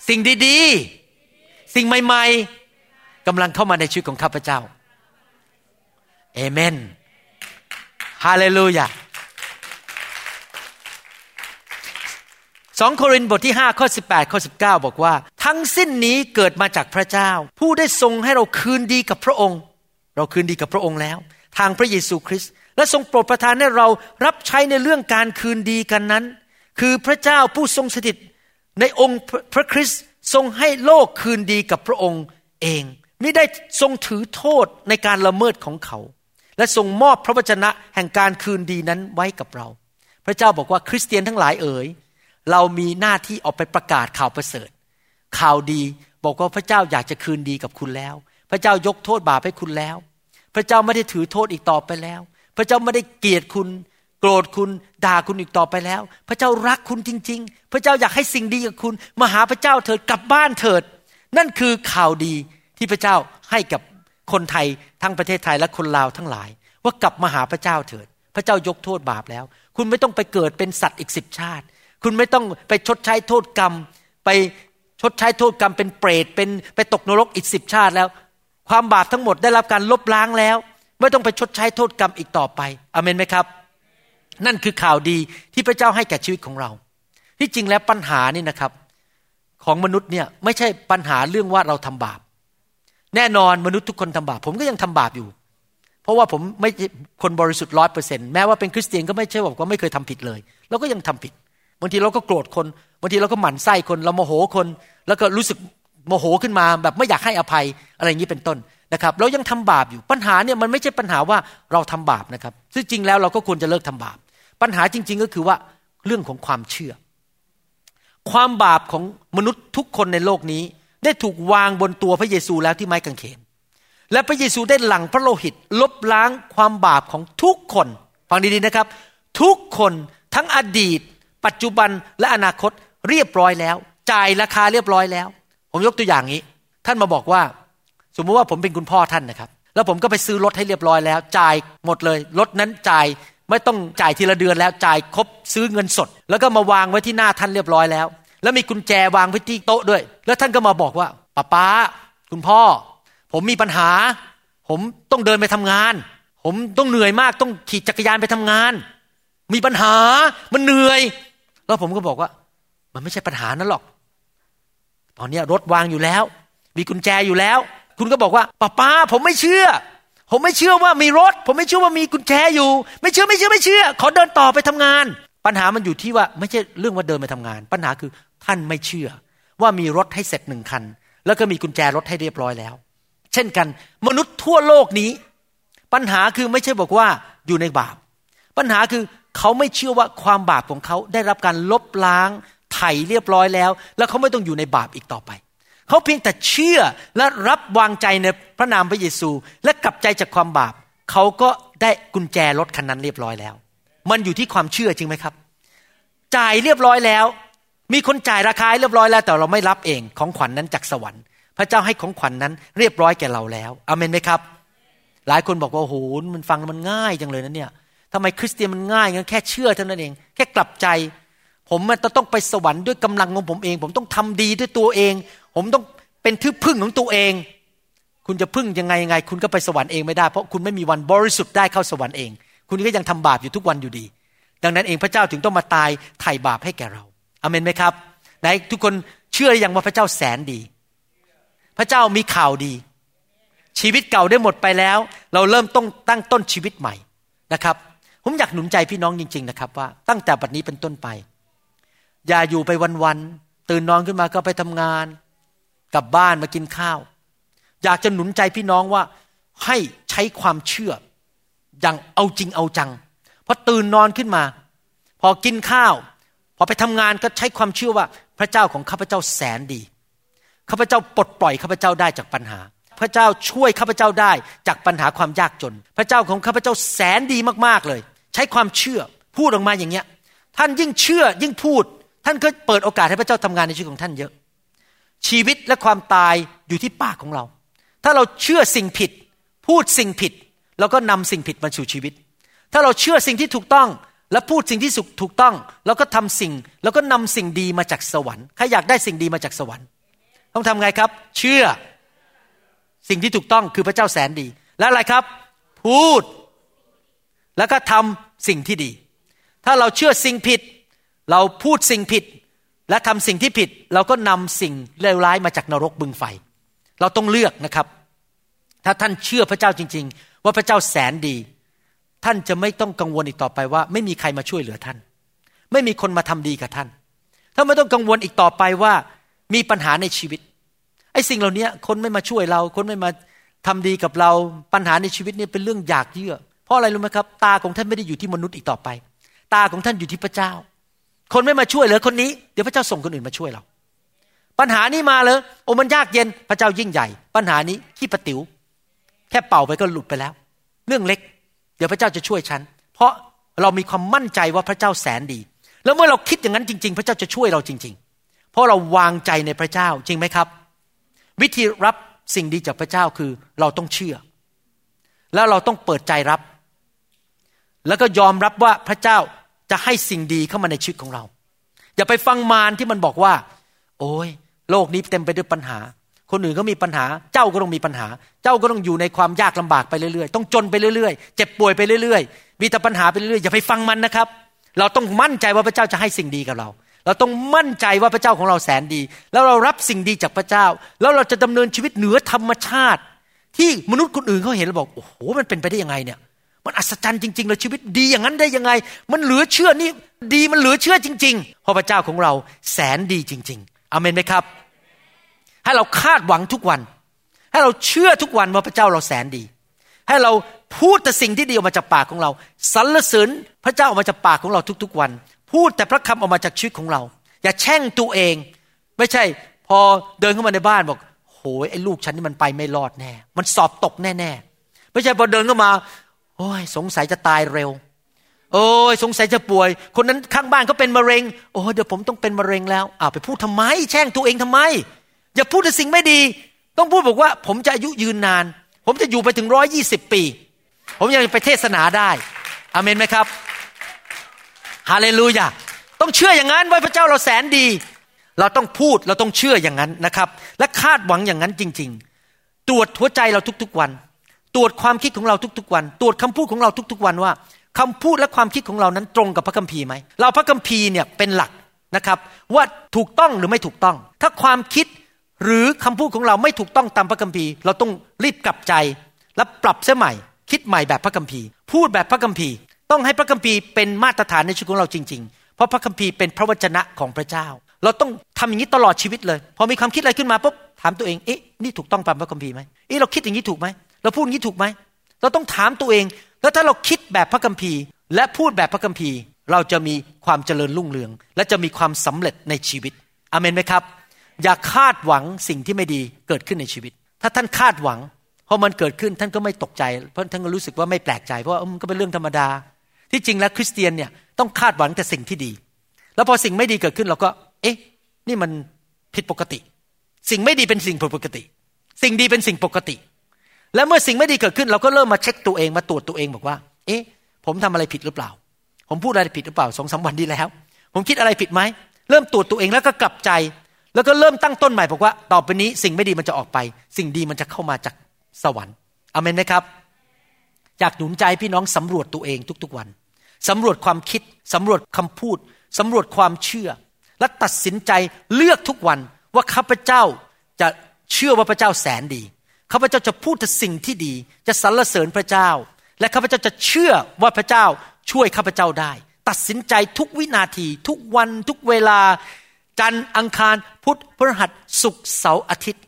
สิ่งดีๆ สิ่งใหม่ๆกำลังเข้ามาในชีวิตของข้าพเจ้าเอเมนฮาเลลูยา สองโครินธ์บทที่ 5 ข้อ 18 ข้อ 19 บอกว่า ทั้งสิ้นนี้เกิดมาจากพระเจ้า ผู้ได้ทรงให้เราคืนดีกับพระองค์ เราคืนดีกับพระองค์แล้ว ทางพระเยซูคริสต์และทรงโปรดประทานให้เรารับใช้ในเรื่องการคืนดีกันนั้น คือพระเจ้าผู้ทรงสถิตในองค์พระคริสต์ทรงให้โลกคืนดีกับพระองค์เองไม่ได้ทรงถือโทษในการละเมิดของเขา และทรงมอบพระวจนะแห่งการคืนดีนั้นไว้กับเรา พระเจ้าบอกว่าคริสเตียนทั้งหลายเอ๋ย เรามีหน้าที่ออกไปประกาศข่าวประเสริฐ ข่าวดีบอกว่าพระเจ้าอยากจะคืนดีกับคุณแล้ว พระเจ้ายกโทษบาปให้คุณแล้ว พระเจ้าไม่ได้ถือโทษอีกต่อไปแล้ว พระเจ้าไม่ได้เกลียดคุณ โกรธคุณด่าคุณอีกต่อไปแล้ว พระเจ้ารักคุณจริง ๆ พระเจ้าอยากให้สิ่งดีกับคุณ มาหาพระเจ้าเถิดกลับบ้านเถิด นั่นคือข่าวดีที่พระเจ้าให้กับคนไทยทั้งประเทศไทยและคนลาวทั้งหลาย ว่ากลับมาหาพระเจ้าเถิด พระเจ้ายกโทษบาปแล้ว คุณไม่ต้องไปเกิดเป็นสัตว์อีกสิบชาติ คุณไม่ต้องไปชดใช้โทษกรรม ไปชดใช้โทษกรรมเป็นเปรตเป็นไปตกนรกอีกสิบชาติแล้ว ความบาปทั้งหมดได้รับการลบล้างแล้ว ไม่ต้องไปชดใช้โทษกรรมอีกต่อไปอเมนไหมครับ นั่นคือข่าวดีที่พระเจ้าให้แก่ชีวิตของเรา ที่จริงแล้วปัญหานี่นะครับ ของมนุษย์เนี่ยไม่ใช่ปัญหาเรื่องว่าเราทำบาป แน่นอนมนุษย์ทุกคนทำบาป ผมก็ยังทำบาปอยู่ เพราะว่าผมไม่คนบริสุทธิ์ร้อยเปอร์เซ็นต์แม้ว่าเป็นคริสเตียนก็ไม่ใช่บอกว่าไม่เคยทำผิดเลย เราก็ยังทำผิด บางทีเราก็โกรธคนบางทีเราก็หมั่นไส้คนเราโมโหคน แล้วก็รู้สึกโมโหขึ้นมาแบบไม่อยากให้อภัยอะไรอย่างนี้เป็นต้นนะครับเรายังทำบาปอยู่ปัญหาเนี่ยมันไม่ใช่ปัญหาว่าเราทำบาปนะครับซึ่งจริงแล้วเราก็ควรจะเลิกทำบาป ปัญหาจริง ๆ ก็คือว่าเรื่องของความเชื่อ ความบาปของมนุษย์ทุกคนในโลกนี้ ได้ถูกวางบนตัวพระเยซูแล้วที่ไม้กางเขน และพระเยซูได้หลั่งพระโลหิต ลบล้างความบาปของทุกคน ฟังดีๆนะครับ ทุกคนทั้งอดีต ปัจจุบันและอนาคตเรียบร้อยแล้ว จ่ายราคาเรียบร้อยแล้ว ผมยกตัวอย่างนี้ ท่านมาบอกว่า สมมติว่าผมเป็นคุณพ่อท่านนะครับ แล้วผมก็ไปซื้อรถให้เรียบร้อยแล้ว จ่ายหมดเลยรถนั้นจ่ายไม่ต้องจ่ายทีละเดือนแล้วจ่ายครบซื้อเงินสด แล้วก็มาวางไว้ที่หน้าท่านเรียบร้อยแล้ว แล้วมีกุญแจวางไว้ที่โต๊ะด้วย แล้วท่านก็มาบอกว่าป้าป้าคุณพ่อ ผมมีปัญหา ผมต้องเดินไปทำงาน ผมต้องเหนื่อยมากต้องขี่จักรยานไปทำงาน มีปัญหามันเหนื่อย แล้วผมก็บอกว่า มันไม่ใช่ปัญหานั้นหรอก ตอนนี้รถวางอยู่แล้ว มีกุญแจอยู่แล้ว คุณก็บอกว่าป้าป้าผมไม่เชื่อ ผมไม่เชื่อว่ามีรถ ผมไม่เชื่อว่ามีกุญแจอยู่ ไม่เชื่อไม่เชื่อไม่เชื่อ ขอเดินต่อไปทำงาน ปัญหามันอยู่ที่ว่าไม่ใช่เรื่องว่าเดินไปทำงาน ปัญหาคือท่านไม่เชื่อ ว่ามีรถให้เสร็จหนึ่งคัน แล้วก็มีกุญแจรถให้เรียบร้อยแล้ว เช่นกัน มนุษย์ทั่วโลกนี้ ปัญหาคือไม่ใช่บอกว่าอยู่ในบาป ปัญหาคือ เขาไม่เชื่อว่าความบาปของเขาได้รับการลบล้างไถ่เรียบร้อยแล้ว แล้วเขาไม่ต้องอยู่ในบาปอีกต่อไป เขาเพียงแต่เชื่อและรับวางใจในพระนามพระเยซู และกลับใจจากความบาป เขาก็ได้กุญแจรถคันนั้นเรียบร้อยแล้ว มันอยู่ที่ความเชื่อจริงไหมครับ จ่ายเรียบร้อยแล้ว มีคนจ่ายราคาเรียบร้อยแล้ว แต่เราไม่รับเองของขวัญนนั้นจากสวรรค์ พระเจ้าให้ของขวัญนนั้นเรียบร้อยแก่เราแล้วอเมนไหมครับ หลายคนบอกว่าโอ้โหมันฟังมันง่ายจังเลยนะเนี่ย ทำไมคริสเตียนมันง่ายงั้นแค่เชื่อเท่านั้นเอง แค่กลับใจ ผมมันต้องไปสวรรค์ด้วยกำลังของผมเอง ผมต้องทำดีด้วยตัวเอง ผมต้องเป็นที่พึ่งของตัวเอง คุณจะพึ่งยังไงยังไง คุณก็ไปสวรรค์เองไม่ได้ เพราะคุณไม่มีวันบริสุทธิ์ได้เข้าสวรรค์เอง คุณก็ยังทำบาปอยู่ทุกวันอยู่ดี ดังนั้นเองพระเจ้าถึงต้องมาตายไถ่บาปให้แก่เราอเมนไหมครับไหนทุกคนเชื่ออย่างว่าพระเจ้าแสนดี พระเจ้ามีข่าวดี ชีวิตเก่าได้หมดไปแล้ว เราเริ่มต้องตั้งต้นชีวิตใหม่นะครับ ผมอยากหนุนใจพี่น้องจริง ๆ นะครับว่าตั้งแต่บัดนี้เป็นต้นไป อย่าอยู่ไปวันๆตื่นนอนขึ้นมาก็ไปทำงาน กลับบ้านมากินข้าว อยากจะหนุนใจพี่น้องว่าให้ใช้ความเชื่อ อย่างเอาจริงเอาจังพอตื่นนอนขึ้นมา พอกินข้าว พอไปทำงานก็ใช้ความเชื่อว่า พระเจ้าของข้าพเจ้าแสนดีข้าพเจ้าปลดปล่อยข้าพเจ้าได้จากปัญหา พระเจ้าช่วยข้าพเจ้าได้จากปัญหาความยากจน พระเจ้าของข้าพเจ้าแสนดีมากๆเลย ช้ความเชื่อพูดออกมาอย่างเงี้ย ท่านยิ่งเชื่อยิ่งพูด ท่านก็เปิดโอกาสให้พระเจ้าทำงานในชีวิตของท่านเยอะ ชีวิตและความตายอยู่ที่ปากของเรา ถ้าเราเชื่อสิ่งผิด พูดสิ่งผิดเราก็นำสิ่งผิดมาสู่ชีวิต ถ้าเราเชื่อสิ่งที่ถูกต้องและพูดสิ่งที่ถูกต้องเราก็ทำสิ่ง แล้วก็นำสิ่งดีมาจากสวรรค์ใครอยากได้สิ่งดีมาจากสวรรค์ ต้องทำไงครับ เชื่อสิ่งที่ถูกต้องคือพระเจ้าแสนดี แล้วอะไรครับ พูด แล้วก็ทำ สิ่งที่ดี ถ้าเราเชื่อสิ่งผิด เราพูดสิ่งผิด และทำสิ่งที่ผิด เราก็นำสิ่งเลวร้ายมาจากนรกบึงไฟ เราต้องเลือกนะครับ ถ้าท่านเชื่อพระเจ้าจริง ๆ ว่าพระเจ้าแสนดี ท่านจะไม่ต้องกังวลอีกต่อไปว่า ไม่มีใครมาช่วยเหลือท่าน ไม่มีคนมาทำดีกับท่านถ้านไม่ต้องกังวลอีกต่อไปว่ามีปัญหาในชีวิตไอ้สิ่งเหล่านี้คนไม่มาช่วยเรา คนไม่มาทำดีกับเราปัญหาในชีวิตนี้เป็นเรื่องอยากเยื่อ เพราะอะไรรู้ไหมครับ ตาของท่านไม่ได้อยู่ที่มนุษย์อีกต่อไป ตาของท่านอยู่ที่พระเจ้า คนไม่มาช่วยเหลือคนนี้เดี๋ยวพระเจ้าส่งคนอื่นมาช่วยเรา ปัญหานี้มาเลยโอ้มันยากเย็นพระเจ้ายิ่งใหญ่ ปัญหานี้ขี้ปะติว๋วแค่เป่าไปก็หลุดไปแล้ว เรื่องเล็ก เดี๋ยวพระเจ้าจะช่วยฉัน เพราะเรามีความมั่นใจว่าพระเจ้าแสนดี แล้วเมื่อเราคิดอย่างนั้นจริง ๆ พระเจ้าจะช่วยเราจริง ๆ เพราะเราวางใจในพระเจ้าจริงไหมครับ วิธีรับสิ่งดีจากพระเจ้าคือเราต้องเชื่อ แล้วเราต้องเปิดใจรับ แล้วก็ยอมรับว่าพระเจ้าจะให้สิ่งดีเข้ามาในชีวิตของเรา อย่าไปฟังมารที่มันบอกว่า โอ้ยโลกนี้เต็มไปด้วยปัญหา คนอื่นก็มีปัญหา เจ้าก็ต้องมีปัญหา เจ้าก็ต้องอยู่ในความยากลำบากไปเรื่อยๆ ต้องจนไปเรื่อยๆ เจ็บป่วยไปเรื่อยๆ มีแต่ปัญหาไปเรื่อยๆ อย่าไปฟังมันนะครับ เราต้องมั่นใจว่าพระเจ้าจะให้สิ่งดีกับเรา เราต้องมั่นใจว่าพระเจ้าของเราแสนดี แล้วเรารับสิ่งดีจากพระเจ้า แล้วเราจะดำเนินชีวิตเหนือธรรมชาติ ที่มนุษย์คนอื่นเขาเห็นแล้วบอก โอ้โห มันเป็นไปได้ยังไงเนี่ย มันอัศจรรย์จริงๆเลยชีวิตดีอย่างนั้นได้ยังไง มันเหลือเชื่อนี่ดีมันเหลือเชื่อจริงๆพระพระเจ้าของเราแสนดีจริง ๆอเมนไหมครับ ให้เราคาดหวังทุกวัน ให้เราเชื่อทุกวันว่าพระเจ้าเราแสนดี ให้เราพูดแต่สิ่งที่ดีออกมาจากปากของเราสรรเสริญพระเจ้าออกมาจากปากของเราทุกๆวัน พูดแต่พระคำออกมาจากชีวิตของเรา อย่าแช่งตัวเอง ไม่ใช่ พอเดินเข้ามาในบ้านบอกโหยไอ้ลูกฉันนี่มันไปไม่รอดแน่ มันสอบตกแน่ๆไม่ใช่พอเดินเข้ามา โอ้ยสงสัยจะตายเร็ว โอ้ยสงสัยจะป่วย คนนั้นข้างบ้านเขาเป็นมะเร็ง โอ้เดี๋ยวผมต้องเป็นมะเร็งแล้วอ้าวไปพูดทำไม แช่งตัวเองทำไม อย่าพูดแต่สิ่งไม่ดี ต้องพูดบอกว่า ผมจะอายุยืนนาน ผมจะอยู่ไปถึงร้อยยี่สิบปี ผมยังไปเทศนาได้อเมนไหมครับฮาเลลูยาต้องเชื่ออย่างนั้นว่าพระเจ้าเราแสนดี เราต้องพูดเราต้องเชื่ออย่างนั้นนะครับ และคาดหวังอย่างนั้นจริง ๆ ตรวจหัวใจเราทุกๆวัน ตรวจความคิดของเราทุกๆวัน ตรวจคำพูดของเราทุกๆวันว่าคำพูดและความคิดของเรานั้นตรงกับพระคัมภีร์ไหมเราพระคัมภีร์เนี่ยเป็นหลักนะครับว่าถูกต้องหรือไม่ถูกต้อง ถ้าความคิดหรือคำพูดของเราไม่ถูกต้องตามพระคัมภีร์ เราต้องรีบกลับใจและปรับเสียใหม่ คิดใหม่แบบพระคัมภีร์ พูดแบบพระคัมภีร์ ต้องให้พระคัมภีร์เป็นมาตรฐานในชีวิตของเราจริง ๆ เพราะพระคัมภีร์เป็นพระวจนะของพระเจ้า เราต้องทำอย่างนี้ตลอดชีวิตเลย พอมีความคิดอะไรขึ้นมาปุ๊บถามตัวเองเอ๊ะนี่ถูกต้องตามพระคัมภีร์ไหมเอ๊ะเราคิดอย่างนี้ถูกไหม เราพูดอย่างนี้ถูกไหม เราต้องถามตัวเอง แล้วถ้าเราคิดแบบพระคัมภีร์ และพูดแบบพระคัมภีร์ เราจะมีความเจริญรุ่งเรือง และจะมีความสำเร็จในชีวิต อเมนไหมครับ อย่าคาดหวังสิ่งที่ไม่ดีเกิดขึ้นในชีวิต ถ้าท่านคาดหวังพอมันเกิดขึ้นท่านก็ไม่ตกใจ เพราะท่านก็รู้สึกว่าไม่แปลกใจ เพราะมันก็เป็นเรื่องธรรมดา ที่จริงแล้วคริสเตียนเนี่ยต้องคาดหวังแต่สิ่งที่ดี แล้วพอสิ่งไม่ดีเกิดขึ้นเราก็ เอ๊ะ นี่มันผิดปกติ สิ่งไม่ดีเป็นสิ่งผิดปกติ สิ่งดีเป็นสิ่งปกติ แล้วเมื่อสิ่งไม่ดีเกิดขึ้น เราก็เริ่มมาเช็คตัวเองมาตรวจตัวเองบอกว่า เอ๊ะ ผมทำอะไรผิดหรือเปล่า ผมพูดอะไรผิดหรือเปล่าสองสาวันดีแล้ว ผมคิดอะไรผิดไหมเริ่มตรวจตัวเองแล้วก็กลับใจ แล้วก็เริ่มตั้งต้นใหม่บอกว่า ต่อไปนี้สิ่งไม่ดีมันจะออกไป สิ่งดีมันจะเข้ามาจากสวรรค์อเมนไหมครับอยากหนุนใจพี่น้องสำรวจตัวเองทุกๆวันสำรวจความคิดสำรวจคำพูดสำรวจความเชื่อ และตัดสินใจเลือกทุกวันว่าข้าพเจ้าจะเชื่อว่าพระเจ้าแสนดี ข้าพเจ้าจะพูดแต่สิ่งที่ดี จะสรรเสริญพระเจ้า และข้าพเจ้าจะเชื่อว่าพระเจ้าช่วยข้าพเจ้าได้ ตัดสินใจทุกวินาที ทุกวันทุกเวลา จันทร์อังคารพุธพฤหัสศุกร์เสาร์อาทิตย์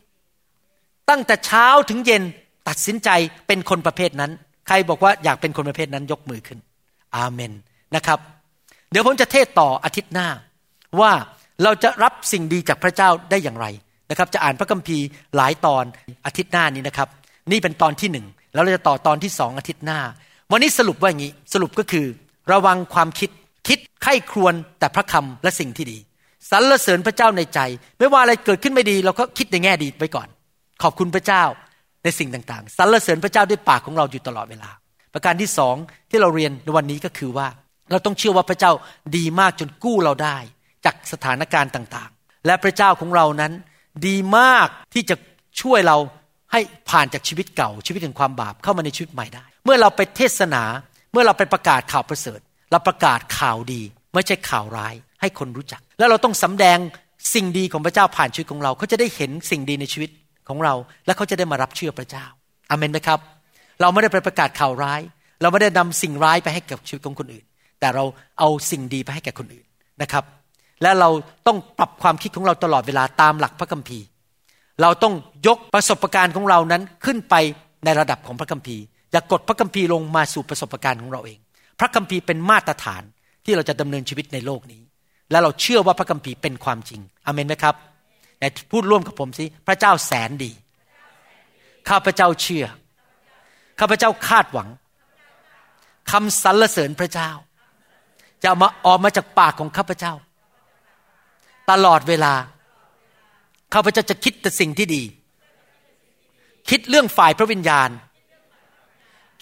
ตั้งแต่เช้าถึงเย็นตัดสินใจเป็นคนประเภทนั้น ใครบอกว่าอยากเป็นคนประเภทนั้นยกมือขึ้น อาเมนนะครับ เดี๋ยวผมจะเทศต่ออาทิตย์หน้า ว่าเราจะรับสิ่งดีจากพระเจ้าได้อย่างไร นะครับจะอ่านพระคัมภีร์หลายตอนอาทิตย์หน้านี้นะครับ นี่เป็นตอนที่หนึ่งแล้วเราจะต่อตอนที่สองอาทิตย์หน้า วันนี้สรุปว่าอย่างนี้สรุปก็คือ ระวังความคิดคิดไข้ครวนแต่พระคำและสิ่งที่ดีสรรเสริญพระเจ้าในใจ ไม่ว่าอะไรเกิดขึ้นไม่ดี เราก็คิดในแง่ดีไว้ก่อน ขอบคุณพระเจ้าในสิ่งต่างๆสรรเสริญพระเจ้าด้วยปากของเราอยู่ตลอดเวลา ประการที่สองที่เราเรียนในวันนี้ก็คือว่า เราต้องเชื่อว่าพระเจ้าดีมากจนกู้เราได้ จากสถานการณ์ต่างๆ และพระเจ้าของเรานั้น ดีมากที่จะช่วยเราให้ผ่านจากชีวิตเก่าชีวิตแห่งความบาปเข้ามาในชีวิตใหม่ได้ เมื่อเราไปเทศนาเมื่อเราไปประกาศข่าวประเสริฐ เราประกาศข่าวดี ไม่ใช่ข่าวร้าย ให้คนรู้จัก แล้วเราต้องสำแดงสิ่งดีของพระเจ้าผ่านชีวิตของเราเขาจะได้เห็นสิ่งดีในชีวิตของเรา และเขาจะได้มารับเชื่อพระเจ้าอเมนไหมครับ เราไม่ได้ไปประกาศข่าวร้าย เราไม่ได้นำสิ่งร้ายไปให้กับชีวิตของคนอื่น แต่เราเอาสิ่งดีไปให้แก่คนอื่นนะครับ และเราต้องปรับความคิดของเราตลอดเวลาตามหลักพระคัมภีร์ เราต้องยกประสบการณ์ของเรานั้นขึ้นไปในระดับของพระคัมภีร์ อย่ากดพระคัมภีร์ลงมาสู่ประสบการณ์ของเราเอง พระคัมภีร์เป็นมาตรฐานที่เราจะดำเนินชีวิตในโลกนี้ และเราเชื่อว่าพระคัมภีร์เป็นความจริงอเมนไหมครับแต่พูดร่วมกับผมสิพระเจ้าแสนดี ข้าพระเจ้าเชื่อ ข้าพระเจ้าคาดหวังคำสรรเสริญพระเจ้า จะมาออกมาจากปากของข้าพเจ้า ตลอดเวลาข้าพเจ้าจะคิดแต่สิ่งที่ดี คิดเรื่องฝ่ายพระวิญญาณ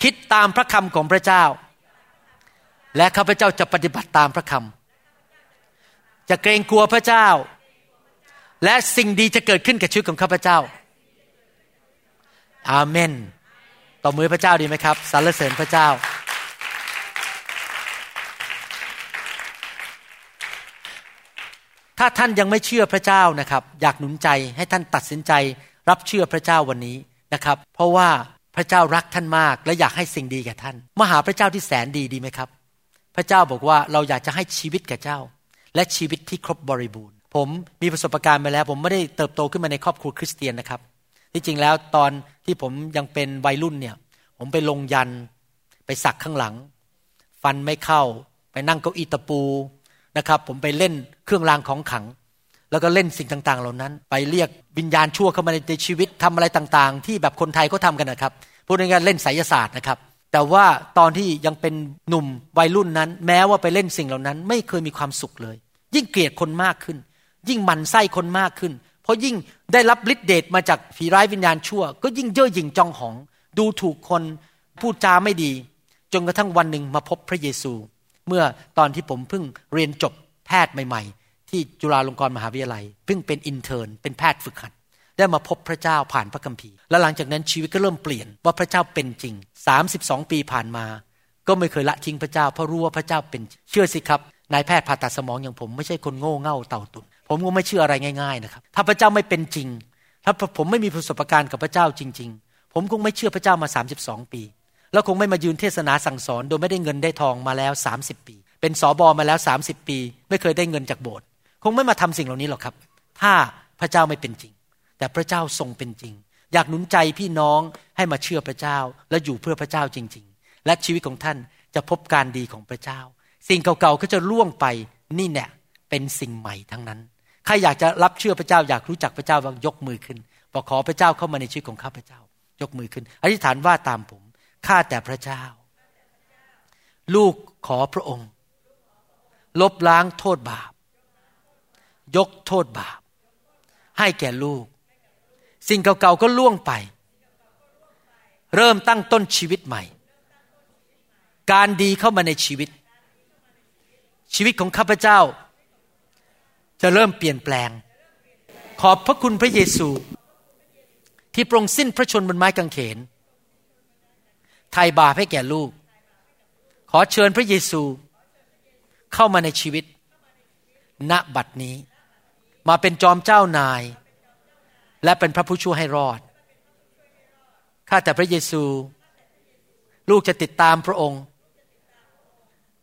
คิดตามพระคำของพระเจ้า และข้าพเจ้าจะปฏิบัติตามพระคำจะเกรงกลัวพระเจ้า และสิ่งดีจะเกิดขึ้นกับชีวิตของข้าพเจ้า อาเมนต่อมือพระเจ้าดีไหมครับสรรเสริญพระเจ้า ถ้าท่านยังไม่เชื่อพระเจ้านะครับ อยากหนุนใจให้ท่านตัดสินใจรับเชื่อพระเจ้าวันนี้นะครับ เพราะว่าพระเจ้ารักท่านมาก และอยากให้สิ่งดีแก่ท่านมาหาพระเจ้าที่แสนดีดีไหมครับ พระเจ้าบอกว่าเราอยากจะให้ชีวิตแก่เจ้า และชีวิตที่ครบบริบูรณ์ ผมมีประสบการณ์มาแล้ว ผมไม่ได้เติบโตขึ้นมาในครอบครัวคริสเตียนนะครับ ที่จริงแล้วตอนที่ผมยังเป็นวัยรุ่นเนี่ย ผมไปลงยันไปสักข้างหลัง ฟันไม่เข้า ไปนั่งเก้าอี้ตะปู นะครับ ผมไปเล่นเครื่องรางของขัง แล้วก็เล่นสิ่งต่างๆ เหล่านั้น ไปเรียกวิญญาณชั่วเข้ามาในชีวิตทำอะไรต่างๆ ที่แบบคนไทยเขาทากันนะครับพูดง่ายๆเล่นไสยศาสตร์นะครับ แต่ว่าตอนที่ยังเป็นหนุ่มวัยรุ่นนั้น แม้ว่าไปเล่นสิ่งเหล่านั้น ไม่เคยมีความสุขเลย ยิ่งเกลียดคนมากขึ้น ยิ่งหมั่นไส้คนมากขึ้น เพราะยิ่งได้รับฤทธิเดชมาจากผีร้ายวิญญาณชั่ว ก็ยิ่งเย่อหยิ่งจองหอง ดูถูกคนพูดจาไม่ดี จนกระทั่งวันหนึ่งมาพบพระเยซู เมื่อตอนที่ผมเพิ่งเรียนจบแพทย์ใหม่ ๆ ที่จุฬาลงกรณ์มหาวิทยาลัย เพิ่งเป็น intern เป็นแพทย์ฝึกหัดได้มาพบพระเจ้าผ่านพระคัมภีร์ และหลังจากนั้นชีวิตก็เริ่มเปลี่ยนว่าพระเจ้าเป็นจริง 32 ปีผ่านมา ก็ไม่เคยละทิ้งพระเจ้า เพราะรู้ว่าพระเจ้าเป็นเชื่อสิครับนายแพทย์ผ่าตัดสมองอย่างผมไม่ใช่คนโง่เง่าเต่าตุนผมก็ไม่เชื่ออะไรง่ายๆนะครับถ้าพระเจ้าไม่เป็นจริง ถ้าผมไม่มีประสบการณ์กับพระเจ้าจริง ๆ ผมคงไม่เชื่อพระเจ้ามา 32 ปี แล้วคงไม่มายืนเทศนาสั่งสอน โดยไม่ได้เงินได้ทองมาแล้ว 30 ปี เป็นสอบอมาแล้ว 30 ปี ไม่เคยได้เงินจากโบสถ์คงไม่มาทำสิ่งเหล่านี้หรอกครับ ถ้าพระเจ้าไม่เป็นจริง แต่พระเจ้าทรงเป็นจริง อยากหนุนใจพี่น้องให้มาเชื่อพระเจ้า และอยู่เพื่อพระเจ้าจริง ๆ และชีวิตของท่านจะพบการดีของพระเจ้า สิ่งเก่าๆก็จะล่วงไปนี่แน่เป็นสิ่งใหม่ทั้งนั้นใครอยากจะรับเชื่อพระเจ้าอยากรู้จักพระเจ้าว่ายกมือขึ้นบอกขอพระเจ้าเข้ามาในชีวิตของข้าพเจ้ายกมือขึ้น อธิษฐานว่าตามผม ข้าแต่พระเจ้า ลูกขอพระองค์ ลบล้างโทษบาป ยกโทษบาป ให้แก่ลูก สิ่งเก่าๆก็ล่วงไป เริ่มตั้งต้นชีวิตใหม่ การดีเข้ามาในชีวิต ชีวิตของข้าพเจ้า จะเริ่มเปลี่ยนแปลง ขอบพระคุณพระเยซู ที่ปรงสิ้นพระชนบนไม้กางเขน ไถ่บาปให้แก่ลูก ขอเชิญพระเยซู เข้ามาในชีวิต ณบัดนี้ มาเป็นจอมเจ้านาย และเป็นพระผู้ช่วยให้รอดข้าแต่พระเยซู ลูกจะติดตามพระองค์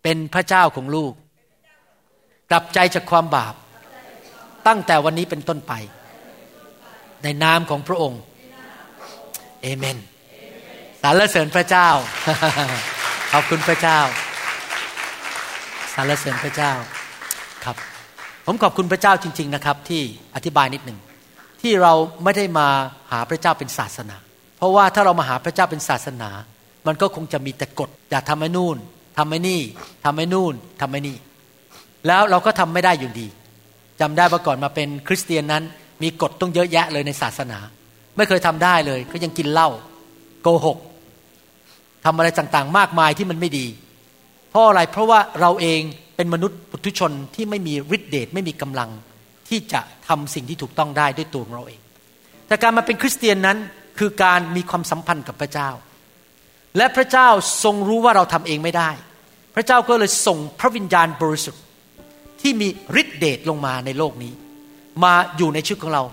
เป็นพระเจ้าของลูก กลับใจจากความบาป ตั้งแต่วันนี้เป็นต้นไป ในนามของพระองค์ เอเมน สรรเสริญพระเจ้า ขอบคุณพระเจ้าสรรเสริญพระเจ้าครับ ผมขอบคุณพระเจ้าจริง ๆนะครับ ที่อธิบายนิดหนึ่งที่เราไม่ได้มาหาพระเจ้าเป็นศาสนา เพราะว่าถ้าเรามาหาพระเจ้าเป็นศาสนา มันก็คงจะมีแต่กฎอย่าทำไอ้นู่นทำไอ้นี่ทำไอ้นู่นทำไอ้นี่ แล้วเราก็ทำไม่ได้อยู่ดี จำได้ว่าก่อนมาเป็นคริสเตียนนั้น มีกฎต้องเยอะแยะเลยในศาสนา ไม่เคยทำได้เลย ก็ยังกินเหล้าโกหก ทำอะไรต่างๆ มากมายที่มันไม่ดี เพราะอะไรเพราะว่าเราเองเป็นมนุษย์ปุถุชนที่ไม่มีฤทธิเดชไม่มีกำลังที่จะทำสิ่งที่ถูกต้องได้ด้วยตัวของเราเอง แต่การมาเป็นคริสเตียนนั้นคือการมีความสัมพันธ์กับพระเจ้า และพระเจ้าทรงรู้ว่าเราทำเองไม่ได้ พระเจ้าก็เลยส่งพระวิญญาณบริสุทธิ์ที่มีฤทธิเดชลงมาในโลกนี้ มาอยู่ในชีวิตของเรา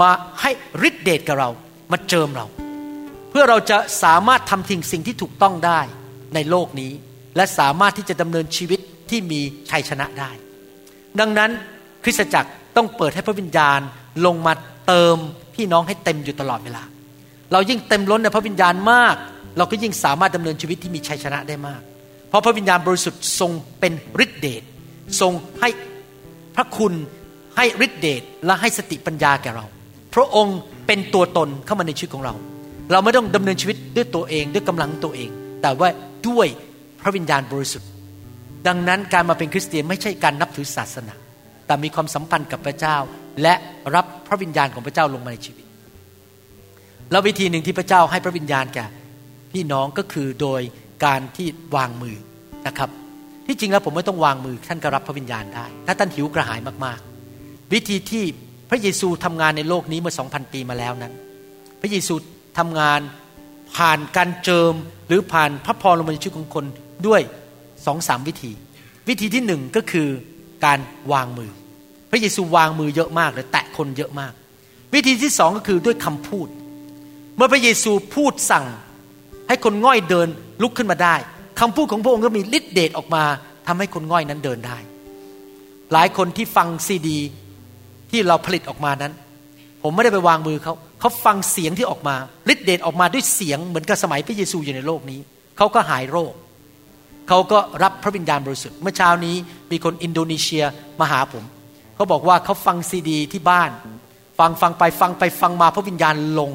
มาให้ฤทธิเดชกับเรา มาเจิมเรา พื่อเราจะสามารถทำทิ้งสิ่งที่ถูกต้องได้ในโลกนี้ และสามารถที่จะดำเนินชีวิตที่มีชัยชนะได้ ดังนั้นคริสตจักรต้องเปิดให้พระวิญญาณลงมาเติมพี่น้องให้เต็มอยู่ตลอดเวลา เรายิ่งเต็มล้นในพระวิญญาณมาก เราก็ยิ่งสามารถดำเนินชีวิตที่มีชัยชนะได้มาก เพราะพระวิญญาณบริสุทธิ์ทรงเป็นฤทธิเดชทรงให้พระคุณให้ฤทธิเดชและให้สติปัญญาแก่เรา พระองค์เป็นตัวตนเข้ามาในชีวิตของเรา เราไม่ต้องดำเนินชีวิตด้วยตัวเองด้วยกำลังตัวเอง แต่ว่าด้วยพระวิญญาณบริสุทธิ์ ดังนั้นการมาเป็นคริสเตียนไม่ใช่การนับถือศาสนา แต่มีความสัมพันธ์กับพระเจ้า และรับพระวิญญาณของพระเจ้าลงมาในชีวิต แล้ววิธีหนึ่งที่พระเจ้าให้พระวิญญาณแก่พี่น้องก็คือโดยการที่วางมือนะครับ ที่จริงแล้วผมไม่ต้องวางมือท่านก็รับพระวิญญาณได้ ถ้าท่านหิวกระหายมากๆ วิธีที่พระเยซูทำงานในโลกนี้เมื่อสองพันปีมาแล้วนั้น พระเยซู ทำงานผ่านการเจิมหรือผ่านพระพรลงมาในชีวิตของคนด้วยสองสามวิธี วิธีที่หนึ่งก็คือการวางมือ พระเยซูวางมือเยอะมากเลยแตะคนเยอะมาก วิธีที่สองก็คือด้วยคำพูด เมื่อพระเยซูพูดสั่ง ให้คนง่อยเดินลุกขึ้นมาได้คำพูดของพระองค์ก็มีฤทธิเดชออกมาทำให้คนง่อยนั้นเดินได้ หลายคนที่ฟังซีดี ที่เราผลิตออกมานั้น ผมไม่ได้ไปวางมือเขา เขาฟังเสียงที่ออกมาฤทธิเดชออกมาด้วยเสียงเหมือนกับสมัยพระเยซูอยู่ในโลกนี้ เขาก็หายโรค เขาก็รับพระวิญญาณบริสุทธิ์ เมื่อเช้านี้มีคนอินโดนีเซียมาหาผม เขาบอกว่าเขาฟังซีดีที่บ้าน ฟังฟังไปฟังไปฟังมาพระวิญญาณลง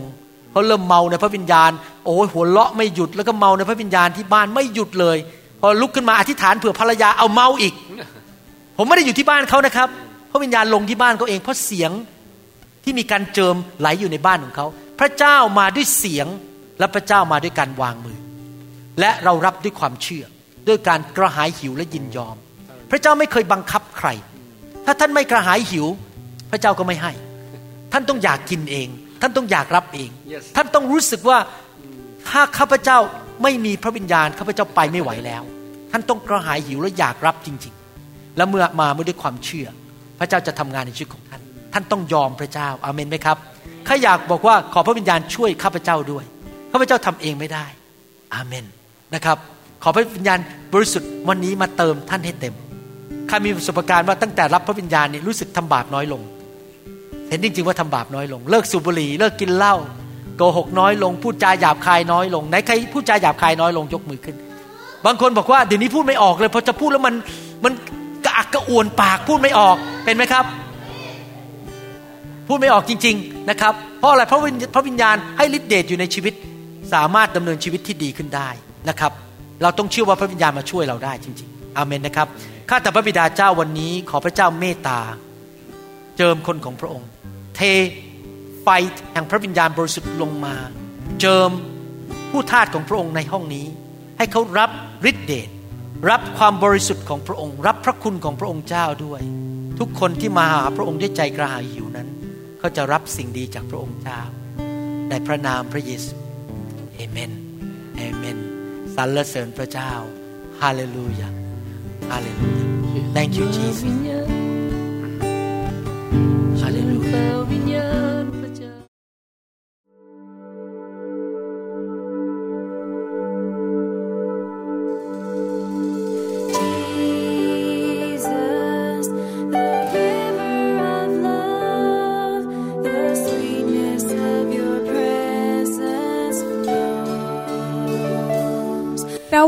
เขาเริ่มเมาในพระวิญญาณ โอ้ยหัวเราะไม่หยุดแล้วก็เมาในพระวิญญาณที่บ้านไม่หยุดเลย พอลุกขึ้นมาอธิษฐานเผื่อภรรยาเอาเมาอีก ผมไม่ได้อยู่ที่บ้านเขานะครับ พระวิญญาณลงที่บ้านเขาเองเพราะเสียง ที่มีการเจิมไหลอยู่ในบ้านของเขา พระเจ้ามาด้วยเสียงและพระเจ้ามาด้วยการวางมือ และเรารับด้วยความเชื่อ ด้วยการกระหายหิวและยินยอม พระเจ้าไม่เคยบังคับใคร ถ้าท่านไม่กระหายหิว พระเจ้าก็ไม่ให้ ท่านต้องอยากกินเอง ท่านต้องอยากรับเอง Yes. ท่านต้องรู้สึกว่าถ้าข้าพเจ้าไม่มีพระวิญญาณข้าพเจ้าไปไม่ไหวแล้ว ท่านต้องกระหายหิวและอยากรับจริง ๆ แล้วเมื่อมาเมื่อด้วยความเชื่อ พระเจ้าจะทำงานในชีวิตของท่าน ท่านต้องยอมพระเจ้าอาเมนไหมครับข้าอยากบอกว่าขอพระวิญญาณช่วยข้าพเจ้าด้วยข้าพเจ้าทำเองไม่ได้ อาเมนนะครับ ขอพระวิญญาณบริสุทธิ์วันนี้มาเติมท่านให้เต็มใครมีประสบการณ์ว่าตั้งแต่รับพระวิญญาณนี่รู้สึกทำบาปน้อยลง เห็นจริงๆว่าทำบาปน้อยลง เลิกสูบบุหรี่เลิกกินเหล้าโกหกน้อยลง พูดจาหยาบคายน้อยลงไหนใครพูดจาหยาบคายน้อยลงยกมือขึ้น บางคนบอกว่าเดี๋ยวนี้พูดไม่ออกเลยพอจะพูดแล้วมันมันกระอักกระอ่วนปากพูดไม่ออกเป็นไหมครับ พูดไม่ออกจริง ๆนะครับ เพราะอะไรเพราะวิญพระวิญญาณให้ฤทธิเดชอยู่ในชีวิต สามารถดำเนินชีวิตที่ดีขึ้นได้นะครับ เราต้องเชื่อว่าพระวิญญาณมาช่วยเราได้จริง ๆ อาเมนนะครับข้าแต่พระบิดาเจ้าวันนี้ ขอพระเจ้าเมตตา เจิมคนของพระองค์ เทไฟแห่งพระวิญญาณบริสุทธิ์ลงมา เจิมผู้ทาสของพระองค์ในห้องนี้ ให้เขารับฤทธิเดชรับความบริสุทธิ์ของพระองค์ รับพระคุณของพระองค์เจ้าด้วย ทุกคนที่มาหาพระองค์ด้วยใจกระหายหิวนั้น เขาจะรับสิ่งดีจากพระองค์เจ้า ในพระนามพระเยซูเอเมนเอเมนสรรเสริญพระเจ้าฮาเลลูยาฮาเลลูยา Thank you Jesus